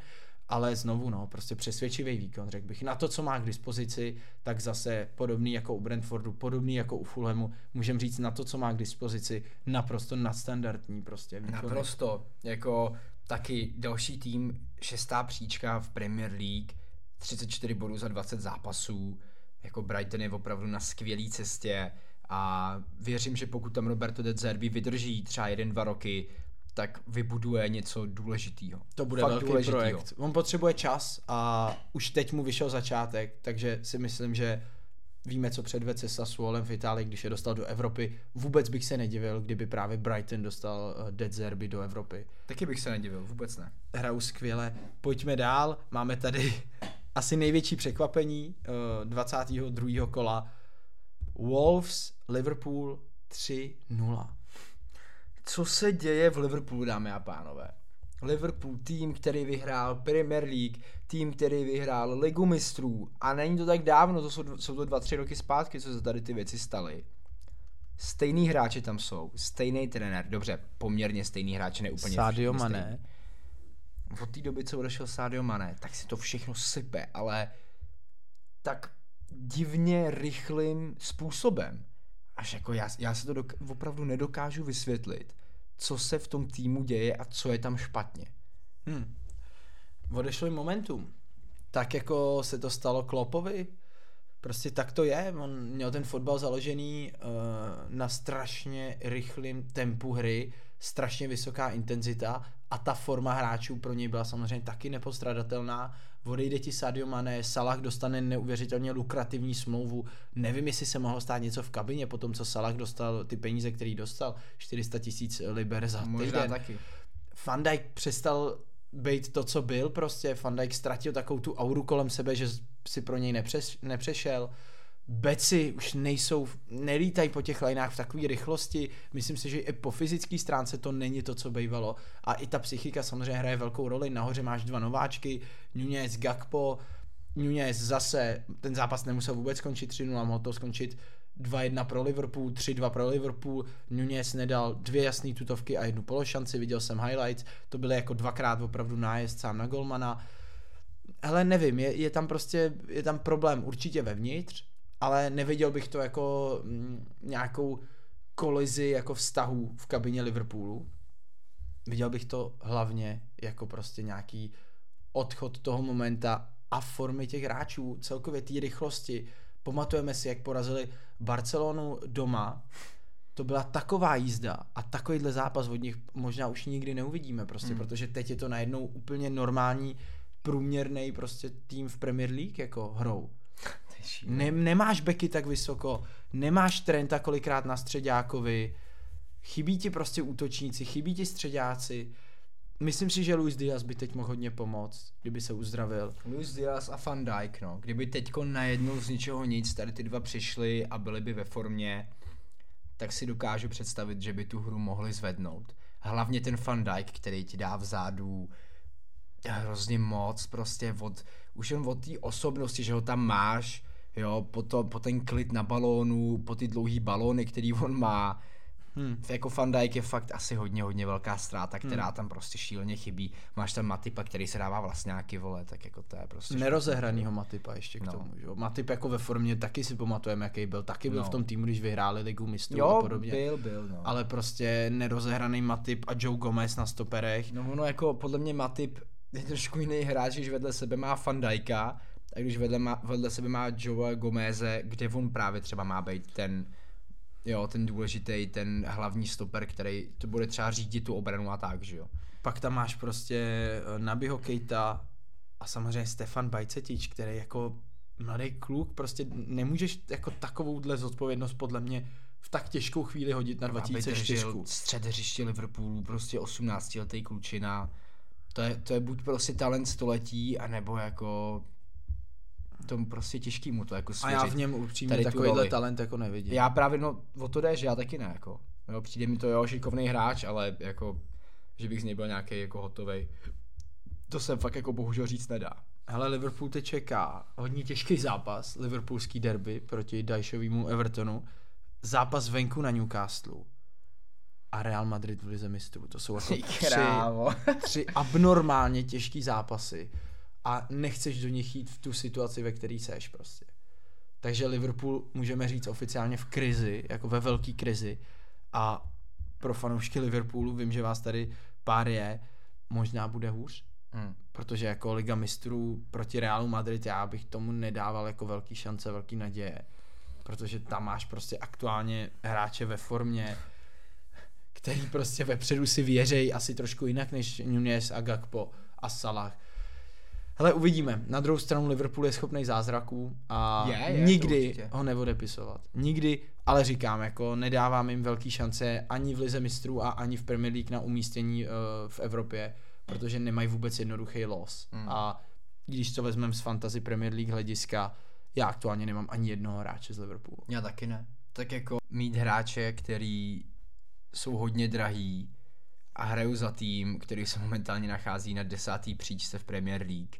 ale znovu, no, prostě přesvědčivý výkon, řekl bych. Na to, co má k dispozici, tak zase podobný jako u Brentfordu, podobný jako u Fulhamu, můžeme říct na to, co má k dispozici, naprosto nadstandardní prostě výkon. Naprosto. Jako taky další tým, šestá příčka v Premier League, 34 bodů za 20 zápasů. Jako Brighton je opravdu na skvělé cestě a věřím, že pokud tam Roberto De Zerbi vydrží třeba jeden, dva roky, tak vybuduje něco důležitého. To bude Fakt velký důležitýho. projekt. On potřebuje čas a už teď mu vyšel začátek, takže si myslím, že víme, co předved se Sassuolem v Itálii, když je dostal do Evropy. Vůbec bych se nedivil, kdyby právě Brighton dostal eh, De Zerbi do Evropy. Taky bych se nedivil, vůbec ne. hrajou skvěle. Pojďme dál, máme tady [LAUGHS] asi největší překvapení uh, 22. kola Wolves Liverpool 3-0. Co se děje v Liverpoolu, dámy a pánové? Liverpool, tým, který vyhrál Premier League, tým, který vyhrál Ligu mistrů a není to tak dávno, to jsou, jsou to dva, tři roky zpátky, co se tady ty věci staly. Stejný hráči tam jsou, stejný trenér, dobře, poměrně stejný hráč, ne úplně Sadio stejný. Od té doby, co odešel Sadio Mané, tak si to všechno sype, ale tak divně rychlým způsobem. Až jako já, já se to dok- opravdu nedokážu vysvětlit, co se v tom týmu děje a co je tam špatně. Hmm. Odešlo momentum. Tak jako se to stalo Klopovi, prostě tak to je. On měl ten fotbal založený uh, na strašně rychlém tempu hry, strašně vysoká intenzita a ta forma hráčů pro něj byla samozřejmě taky nepostradatelná. Odejde ti Sadio Mané, Salah dostane neuvěřitelně lukrativní smlouvu. Nevím, jestli se mohlo stát něco v kabině po tom, co Salah dostal ty peníze, který dostal, 400 tisíc liber za Možná týden. taky. Van Dijk přestal být to, co byl prostě. Van Dijk ztratil takovou tu auru kolem sebe, že si pro něj nepřes, nepřešel. Beci už nejsou, nelítají po těch lineách v takové rychlosti. Myslím si, že i po fyzické stránce to není to, co bývalo. A i ta psychika samozřejmě hraje velkou roli. Nahoře máš dva nováčky, Nunez, Gakpo. Nunez zase, ten zápas nemusel vůbec skončit 3-0, mohl to skončit 2-1 pro Liverpool, 3-2 pro Liverpool, Nunez nedal dvě jasné tutovky a jednu pološanci, viděl jsem highlights, to byly jako dvakrát opravdu nájezd sám na golmana. Hele, nevím, je, je tam prostě, je tam problém určitě vevnitř, ale neviděl bych to jako mm, nějakou kolizi jako vztahu v kabině Liverpoolu. Viděl bych to hlavně jako prostě nějaký odchod toho momenta a formy těch hráčů, celkově té rychlosti. Pamatujeme si, jak porazili Barcelonu doma, to byla taková jízda a takovýhle zápas od nich možná už nikdy neuvidíme prostě, hmm. protože teď je to najednou úplně normální průměrný prostě tým v Premier League jako hrou. Ne, nemáš beky tak vysoko, nemáš Trenta kolikrát na středákovi, chybí ti prostě útočníci, chybí ti středáci. Myslím si, že Luis Diaz by teď mohl hodně pomoct, kdyby se uzdravil. Luis Diaz a Van Dijk, no. Kdyby teďko najednou z ničeho nic tady ty dva přišli a byli by ve formě, tak si dokážu představit, že by tu hru mohli zvednout. Hlavně ten Van Dijk, který ti dá vzadu hrozně moc, prostě od, už jen od té osobnosti, že ho tam máš, jo, po, to, po ten klid na balónu, po ty dlouhý balóny, který on má, Hmm. jako Van Dijk je fakt asi hodně, hodně velká ztráta, která tam prostě šíleně chybí. Máš tam Matipa, který se dává vlastňáky, vole, tak jako to je prostě... Nerozehranýho Matipa ještě k No. tomu, že jo. Matip jako ve formě taky si pamatujeme, jaký byl. Taky byl No. v tom týmu, když vyhráli ligu mistrů Jo, a podobně. byl, byl, no. Ale prostě nerozehraný Matip a Joe Gomez na stoperech. No ono jako podle mě Matip je trošku jiný hráč, když vedle sebe má Van Dijka, a když vedle, má, vedle sebe má Joe Gomeze, kde on právě třeba má být ten, jo, ten důležitý, ten hlavní stoper, který to bude třeba řídit tu obranu a tak, že jo. Pak tam máš prostě eh, Nabiho Keita a samozřejmě Stefan Bajcetič, který jako mladý kluk, prostě nemůžeš jako takovouhle zodpovědnost podle mě v tak těžkou chvíli hodit na Aby 2004. držel střed hřiště Liverpoolu, prostě 18 letý klučina. To je, to je buď prostě talent století, anebo jako tomu prostě těžký mu to jako A svěřit. já v něm upřímně takovýhle talent jako nevidím. Já právě, no, o to jde, že já taky ne, jako. Jo, přijde mi to, jo, šikovný hráč, ale jako, že bych z něj byl nějaký jako hotovej. To se fakt jako bohužel říct nedá. Hele, Liverpool teď čeká hodně těžký zápas, liverpoolský derby proti Dajšovému Evertonu, zápas venku na Newcastle a Real Madrid v Lize mistrů. To jsou jako tři, tři abnormálně těžký zápasy a nechceš do nich jít v tu situaci, ve které seš prostě. Takže Liverpool můžeme říct oficiálně v krizi, jako ve velké krizi a pro fanoušky Liverpoolu, vím, že vás tady pár je, možná bude hůř, Hmm. protože jako Liga mistrů proti Realu Madrid já bych tomu nedával jako velký šance, velký naděje, protože tam máš prostě aktuálně hráče ve formě, který prostě vepředu si věřej asi trošku jinak než Nunez a Gakpo a Salah. Hele, uvidíme. Na druhou stranu Liverpool je schopný zázraků a Je, je, nikdy ho neodepisovat. Nikdy, ale říkám, jako nedávám jim velký šance ani v Lize mistrů a ani v Premier League na umístění uh, v Evropě, protože nemají vůbec jednoduchý los. Hmm. A když to vezmeme z Fantasy Premier League hlediska, já aktuálně nemám ani jednoho hráče z Liverpoolu. Já taky ne. Tak jako mít hráče, který jsou hodně drahý a hrajou za tým, který se momentálně nachází na desátý příčce v Premier League,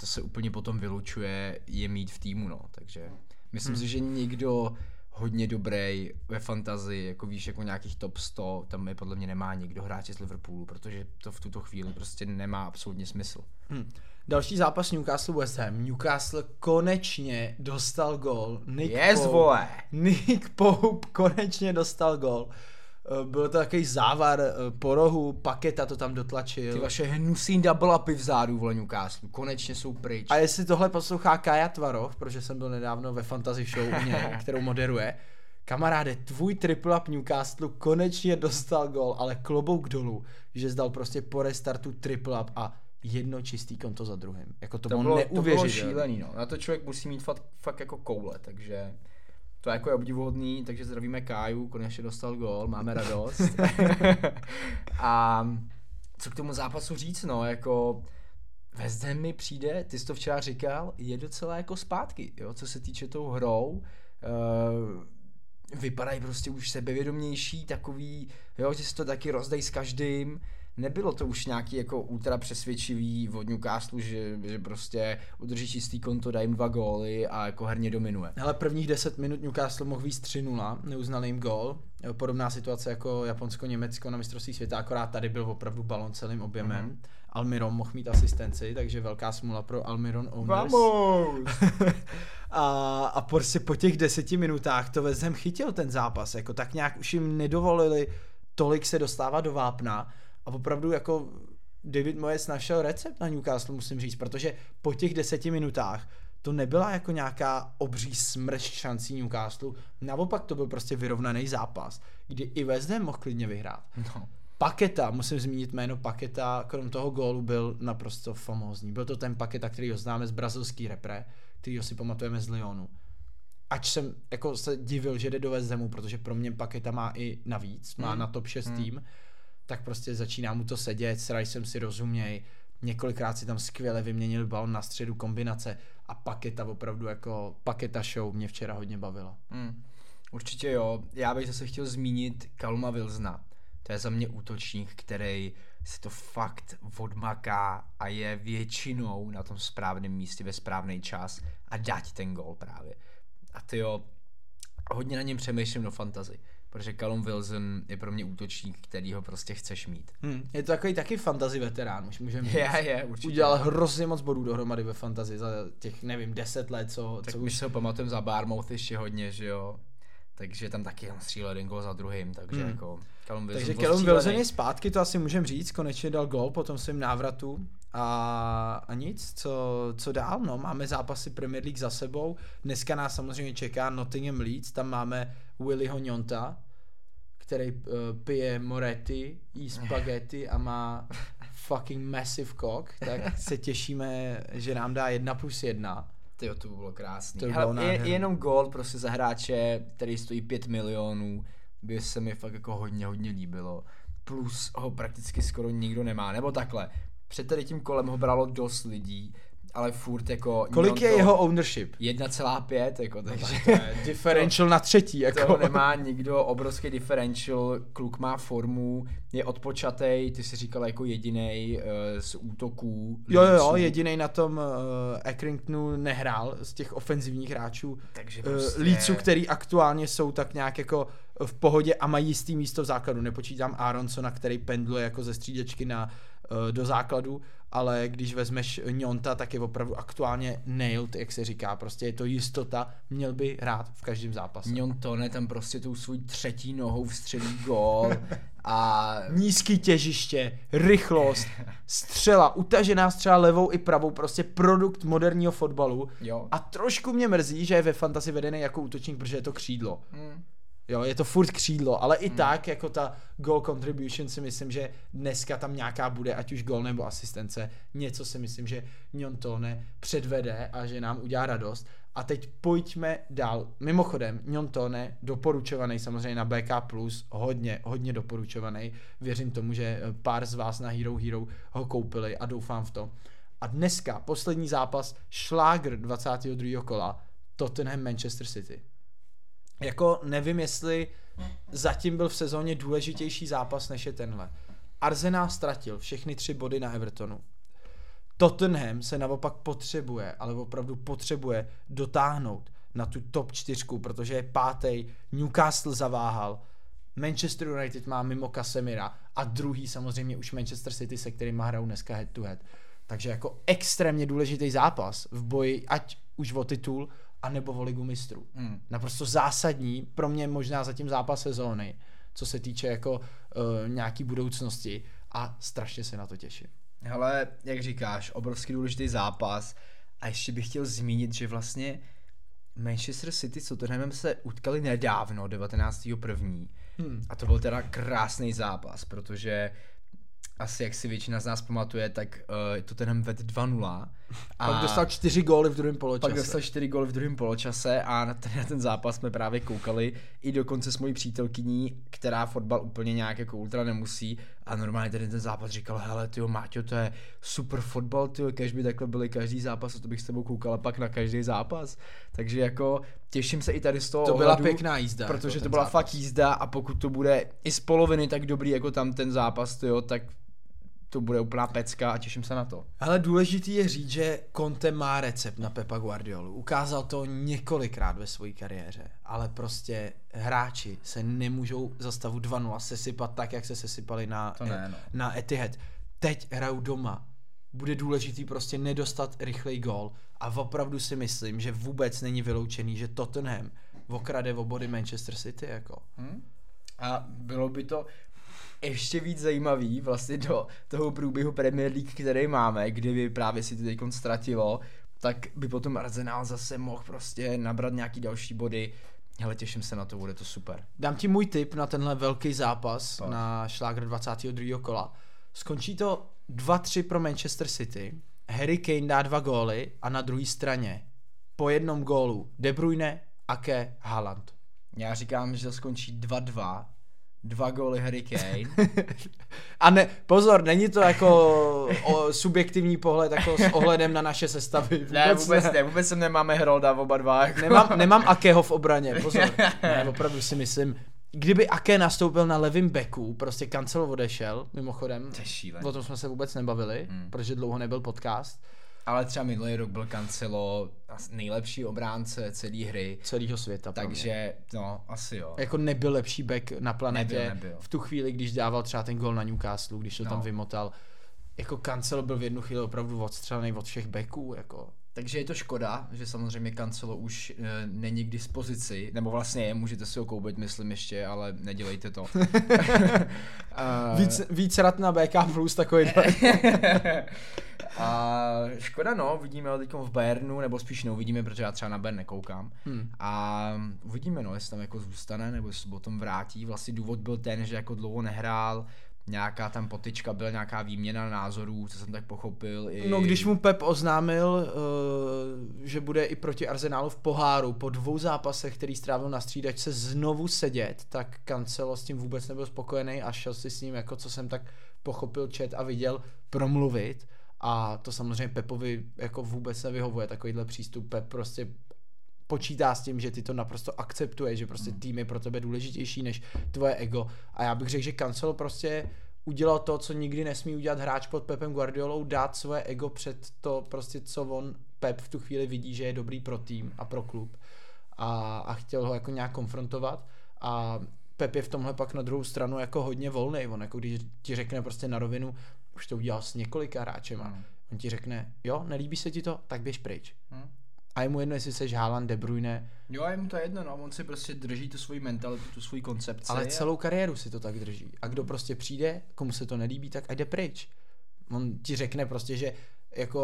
to se úplně potom vylučuje je mít v týmu, no. Takže myslím hmm. si, že nikdo hodně dobrý ve fantazii, jako víš, jako nějakých top 100, tam je podle mě nemá nikdo hráče z Liverpoolu, protože to v tuto chvíli prostě nemá absolutně smysl. Hmm. Další zápas Newcastle West Ham. Newcastle konečně dostal gol. Nick yes, Pope, vole. [LAUGHS] Nick Pope konečně dostal gol. Eh, byl to takový závar eh, po rohu, Paketa to tam dotlačil. Ty vaše hnusný double upy vzadu v Newcastle, konečně jsou pryč. A jestli tohle poslouchá Kaja Tvarov, protože jsem byl nedávno ve Fantasy Show u něj, [LAUGHS] kterou moderuje, kamaráde, tvůj triple up Newcastle konečně dostal gol, ale klobouk dolů, že zdal prostě po restartu triple up a jedno čistý konto za druhým. Jako to, to bylo, neuvěřitelné. To bylo šílený, no. Na to člověk musí mít fakt, fakt jako koule, takže to jako je obdivuhodný, takže zdravíme Káju, konečně dostal gól, máme radost. [LAUGHS] a co k tomu zápasu říct, no, jako West Ham mi přijde, ty jsi to včera říkal, je docela jako zpátky, jo, co se týče tou hrou. Uh, vypadají prostě už sebevědomější, takový, jo, že se to taky rozdají s každým, nebylo to už nějaký jako ultra přesvědčivý od Newcastle, že, že prostě udrží čistý konto, dají jim dva góly a jako herně dominuje. Ale prvních 10 minut Newcastle mohl víc 3-0, neuznali jim gól. Podobná situace jako Japonsko-Německo na mistrovství světa, akorát tady byl opravdu balon celým objemem. Mm-hmm. Almiron mohl mít asistenci, takže velká smula pro Almiron Owners. [LAUGHS] a, a prostě po těch deseti minutách to vezem chytil ten zápas, jako tak nějak už jim nedovolili tolik se dostávat do vápna a opravdu jako David Moyes našel recept na Newcastle, musím říct, protože po těch deseti minutách to nebyla jako nějaká obří smrš šancí Newcastle, naopak to byl prostě vyrovnaný zápas, kdy i West Ham mohl klidně vyhrát. No. Paketa, musím zmínit jméno Paketa, krom toho gólu byl naprosto famózní. Byl to ten Paketa, který ho známe z brazilský repre, který ho si pamatujeme z Lyonu. Ač jsem jako se divil, že jde do West Hamu, protože pro mě Paketa má i navíc, má hmm. na top 6 hmm. tým, tak prostě začíná mu to sedět, s Ricem si rozuměj, několikrát si tam skvěle vyměnil balon na středu kombinace a paketa opravdu jako paketa show mě včera hodně bavila. Hmm. Určitě jo, já bych zase chtěl zmínit Kaluma Vilzna. To je za mě útočník, který se to fakt odmaká a je většinou na tom správném místě ve správný čas a dá ti ten gol právě. A ty jo, hodně na něm přemýšlím do fantazy protože Callum Wilson je pro mě útočník, který ho prostě chceš mít. Hmm, je to takový taky fantasy veterán, už můžeme říct. Je, je, určitě. Udělal hrozně moc bodů dohromady ve fantasy za těch, nevím, deset let, co... Tak co už se ho pamatujeme za Barmouth ještě hodně, že jo. Takže tam taky on střílel jeden gol za druhým, takže hmm. jako Callum Wilson Takže Callum Wilson je zpátky, to asi můžeme říct, konečně dal gol po tom svém návratu. A, a nic, co, co dál, no, máme zápasy Premier League za sebou, dneska nás samozřejmě čeká Nottingham Leeds, tam máme Willyho Njonta, který uh, pije Moretti, jí spaghetti a má [LAUGHS] fucking massive cock, tak se těšíme, že nám dá jedna plus jedna. Ty to by bylo krásný. To by bylo je, jenom gold prostě za hráče, který stojí 5 milionů, by se mi fakt jako hodně, hodně líbilo. Plus ho prakticky skoro nikdo nemá, nebo takhle. Před tady tím kolem ho bralo dost lidí, ale furt jako... Kolik je jeho ownership? 1,5 jako, takže... No, [LAUGHS] differential to, na třetí, jako. To nemá [LAUGHS] nikdo obrovský differential, kluk má formu, je odpočatej, ty si říkal jako jediný uh, z útoků. Jo, jo, jo, jediný na tom uh, Eckringtonu nehrál z těch ofenzivních hráčů. Takže prostě... Uh, Líců, který aktuálně jsou tak nějak jako v pohodě a mají jistý místo v základu. Nepočítám Aronsona, který pendluje jako ze střídečky na, uh, do základu, ale když vezmeš Njonta, tak je opravdu aktuálně nailed, jak se říká, prostě je to jistota, měl by hrát v každém zápase. Njontone tam prostě tou svůj třetí nohou vstřelí gól a... [LAUGHS] Nízký těžiště, rychlost, střela, utažená střela levou i pravou, prostě produkt moderního fotbalu. Jo. A trošku mě mrzí, že je ve fantasy vedený jako útočník, protože je to křídlo. Hmm. Jo, je to furt křídlo, ale i hmm. tak, jako ta goal contribution si myslím, že dneska tam nějaká bude, ať už gol nebo asistence. Něco si myslím, že Njontone předvede a že nám udělá radost. A teď pojďme dál. Mimochodem, Njontone doporučovaný samozřejmě na BK+, hodně, hodně doporučovaný. Věřím tomu, že pár z vás na Hero Hero ho koupili a doufám v to. A dneska, poslední zápas, šlágr 22. kola, Tottenham Manchester City. Jako nevím, jestli zatím byl v sezóně důležitější zápas než je tenhle. Arsenal ztratil všechny tři body na Evertonu. Tottenham se naopak potřebuje, ale opravdu potřebuje dotáhnout na tu top čtyřku, protože je pátý, Newcastle zaváhal, Manchester United má mimo Casemira a druhý samozřejmě už Manchester City, se kterým hrajou dneska head to head. Takže jako extrémně důležitý zápas v boji, ať už o titul, anebo o ligu mistrů. Hmm. Naprosto zásadní, pro mě možná zatím zápas sezóny, co se týče jako uh, nějaký budoucnosti a strašně se na to těším. Hele, jak říkáš, obrovský důležitý zápas a ještě bych chtěl zmínit, že vlastně Manchester City s Tottenhamem se utkali nedávno, 19.1. Hmm. A to byl teda krásný zápas, protože asi jak si většina z nás pamatuje, tak uh, Tottenham ved 2-0. A pak dostal čtyři góly v druhém poločase. Pak dostal čtyři góly v druhém poločase a na ten, na ten zápas jsme právě koukali i dokonce s mojí přítelkyní, která fotbal úplně nějak jako ultra nemusí a normálně ten, ten zápas říkal, hele tyjo Máťo, to je super fotbal, tyjo, kež by takhle byly každý zápas a to bych s tebou koukala pak na každý zápas. Takže jako těším se i tady z toho To byla ohledu, pěkná jízda. Protože jako to byla zápas. fakt jízda a pokud to bude i z poloviny tak dobrý jako tam ten zápas, tyjo, tak to bude úplná pecka a těším se na to. Ale důležitý je říct, že Conte má recept na Pepa Guardiolu. Ukázal to několikrát ve své kariéře, ale prostě hráči se nemůžou za stavu 2-0 sesypat tak, jak se sesypali na, To ne, no. na Etihad. Teď hrajou doma. Bude důležitý prostě nedostat rychlej gól a opravdu si myslím, že vůbec není vyloučený, že Tottenham okrade o body Manchester City jako. Hm? A bylo by to ještě víc zajímavý vlastně do toho průběhu Premier League, který máme, kdyby právě si to teď ztratilo, tak by potom Arsenal zase mohl prostě nabrat nějaký další body. Hele, těším se na to, bude to super. Dám ti můj tip na tenhle velký zápas Pojď. na šlágr 22. kola. Skončí to 2-3 pro Manchester City. Harry Kane dá dva góly a na druhé straně po jednom gólu De Bruyne, Ake, Haaland. Já říkám, že to skončí 2-2, dva góly Harry Kane. [LAUGHS] A ne, pozor, není to jako o, subjektivní pohled jako s ohledem na naše sestavy. Vůbec ne, vůbec ne, vůbec sem nemáme Herolda oba dva. Jako. Nemám, nemám Akeho v obraně, pozor. Ne, [LAUGHS] opravdu si myslím, kdyby Ake nastoupil na levým beku, prostě Cancelo odešel, mimochodem, o tom jsme se vůbec nebavili, Hmm. protože dlouho nebyl podcast Ale třeba minulý rok byl Cancelo nejlepší obránce celé hry, celého světa. pro mě. takže no, asi jo. Jako nebyl lepší back na planetě Nebyl, nebyl. v tu chvíli, když dával třeba ten gol na Newcastle, když to No. tam vymotal. Jako Cancelo byl v jednu chvíli opravdu odstřelený od všech backů, jako. Takže je to škoda, že samozřejmě Cancelo už e, není k dispozici, nebo vlastně je, můžete si ho koupit, myslím ještě, ale nedělejte to. A- [LAUGHS] [LAUGHS] Víc, víc rad na BK plus takový [LAUGHS] A škoda no, vidíme ho teď v Bayernu, nebo spíš neuvidíme, protože já třeba na Bayern nekoukám. Hmm. A uvidíme no, jestli tam jako zůstane, nebo jestli se potom vrátí. Vlastně důvod byl ten, že jako dlouho nehrál, nějaká tam potyčka byla, nějaká výměna názorů, co jsem tak pochopil. I... No, když mu Pep oznámil, uh, že bude i proti Arsenálu v poháru po dvou zápasech, který strávil na střídačce, znovu sedět, tak Cancelo s tím vůbec nebyl spokojený a šel si s ním, jako co jsem tak pochopil, čet a viděl, promluvit. A to samozřejmě Pepovi jako vůbec nevyhovuje takovýhle přístup. Pep prostě počítá s tím, že ty to naprosto akceptuje, že prostě tým je pro tebe důležitější než tvoje ego. A já bych řekl, že Cancelo prostě udělal to, co nikdy nesmí udělat hráč pod Pepem Guardiolou, dát svoje ego před to prostě, co on Pep v tu chvíli vidí, že je dobrý pro tým a pro klub. A, a chtěl ho jako nějak konfrontovat a Pep je v tomhle pak na druhou stranu jako hodně volný. On jako když ti řekne prostě na rovinu, už to udělal s několika hráčema, Hmm. on ti řekne, jo, nelíbí se ti to, tak běž pryč. Hm? A je mu jedno, jestli seš Haaland, De Bruyne, Jo, je mu to jedno, no, on si prostě drží tu svoji mentalitu, tu svoji koncepci. ale a- celou kariéru si to tak drží. A kdo prostě přijde, komu se to nelíbí, tak ať jde pryč. On ti řekne prostě, že jako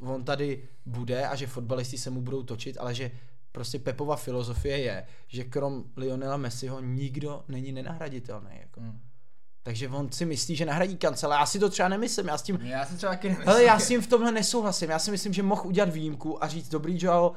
on tady bude a že fotbalisti se mu budou točit, ale že prostě Pepova filozofie je, že krom Lionela Messiho nikdo není nenahraditelný. Jako. Hm. Takže on si myslí, že nahradí kancela. Já si to třeba nemyslím, já s tím Já si třeba taky nemyslím. Hele, já s tím v tomhle nesouhlasím. Já si myslím, že mohl udělat výjimku a říct, dobrý Joao,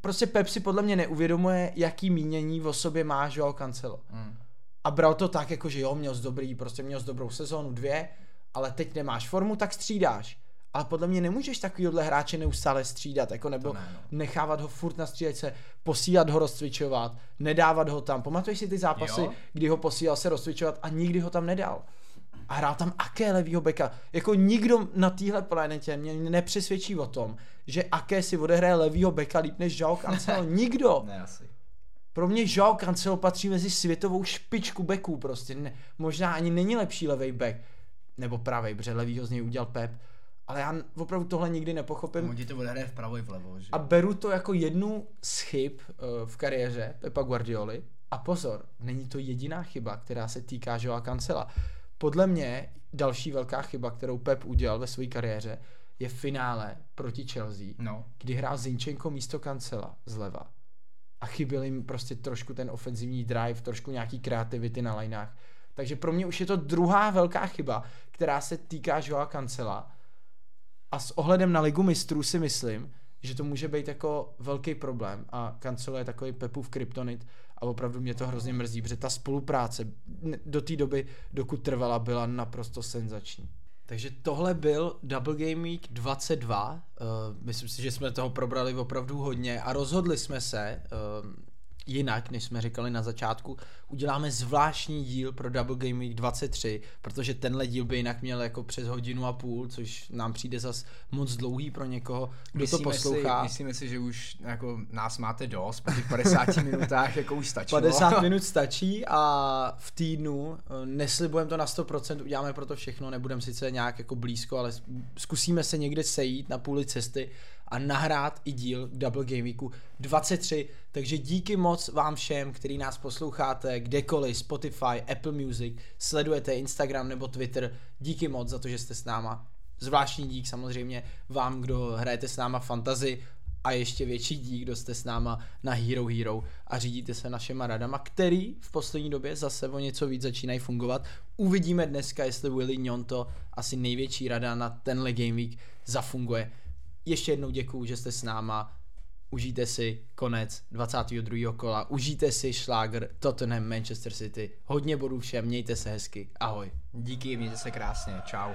prostě Pep si podle mě neuvědomuje, jaký mínění o sobě má Joao Cancelo. Hm. A bral to tak, jako že jo, měl z dobrý, prostě měl z dobrou sezónu, dvě, ale teď nemáš formu, tak střídáš. Ale podle mě nemůžeš takovýhle hráče neustále střídat, jako nebo ne, no. nechávat ho furt na střídačce, posílat ho rozcvičovat, nedávat ho tam. Pamatuješ si ty zápasy, Jo. kdy ho posílal se rozcvičovat a nikdy ho tam nedal. A hrál tam Aké levýho beka. Jako nikdo na téhle planetě mě nepřesvědčí o tom, že Aké si odehraje levýho beka líp než Joao Cancelo. [LAUGHS] Nikdo. Ne, asi. Pro mě Joao Cancelo patří mezi světovou špičku beků prostě. Ne, možná ani není lepší levý bek, nebo pravý, protože levýho z něj udělal Pep. Ale já opravdu tohle nikdy nepochopím. On ti to odehraje vpravo i vlevo, že? A beru to jako jednu z chyb uh, v kariéře Pepa Guardioli. A pozor, není to jediná chyba, která se týká Joa Cancela. Podle mě další velká chyba, kterou Pep udělal ve své kariéře, je finále proti Chelsea, No. kdy hrál Zinchenko místo Cancela zleva. A chyběl jim prostě trošku ten ofenzivní drive, trošku nějaký kreativity na lineách. Takže pro mě už je to druhá velká chyba, která se týká Joa Cancela. A s ohledem na ligu mistrů si myslím, že to může být jako velký problém. A Cancelo je takový Pepův kryptonit a opravdu mě to hrozně mrzí, protože ta spolupráce do té doby, dokud trvala, byla naprosto senzační. Takže tohle byl Double Game Week 22. Uh, myslím si, že jsme toho probrali opravdu hodně a rozhodli jsme se uh, jinak, než jsme říkali na začátku. Uděláme zvláštní díl pro Double Game Week 23, protože tenhle díl by jinak měl jako přes hodinu a půl, což nám přijde zas moc dlouhý pro někoho, kdo to poslouchá. Si, myslíme si, že už jako nás máte dost, po těch 50 minutách jako už stačilo. 50 [LAUGHS] minut stačí a v týdnu eh, neslibujeme to na 100%, uděláme pro to všechno, nebudeme sice nějak jako blízko, ale zkusíme se někde sejít na půli cesty a nahrát i díl Double Game Weeku 23, takže díky moc vám všem, který nás posloucháte kdekoliv, Spotify, Apple Music, sledujete Instagram nebo Twitter, díky moc za to, že jste s náma. Zvláštní dík samozřejmě vám, kdo hrajete s náma fantazy a ještě větší dík, kdo jste s náma na Hero Hero a řídíte se našima radama, který v poslední době zase o něco víc začínají fungovat. Uvidíme dneska, jestli Willy Njonto, asi největší rada na tenhle Game Week, zafunguje. Ještě jednou děkuju, že jste s náma. Užijte si konec 22. kola, užijte si šláger Tottenham Manchester City. Hodně bodů všem, mějte se hezky. Ahoj. Díky, mějte se krásně, čau.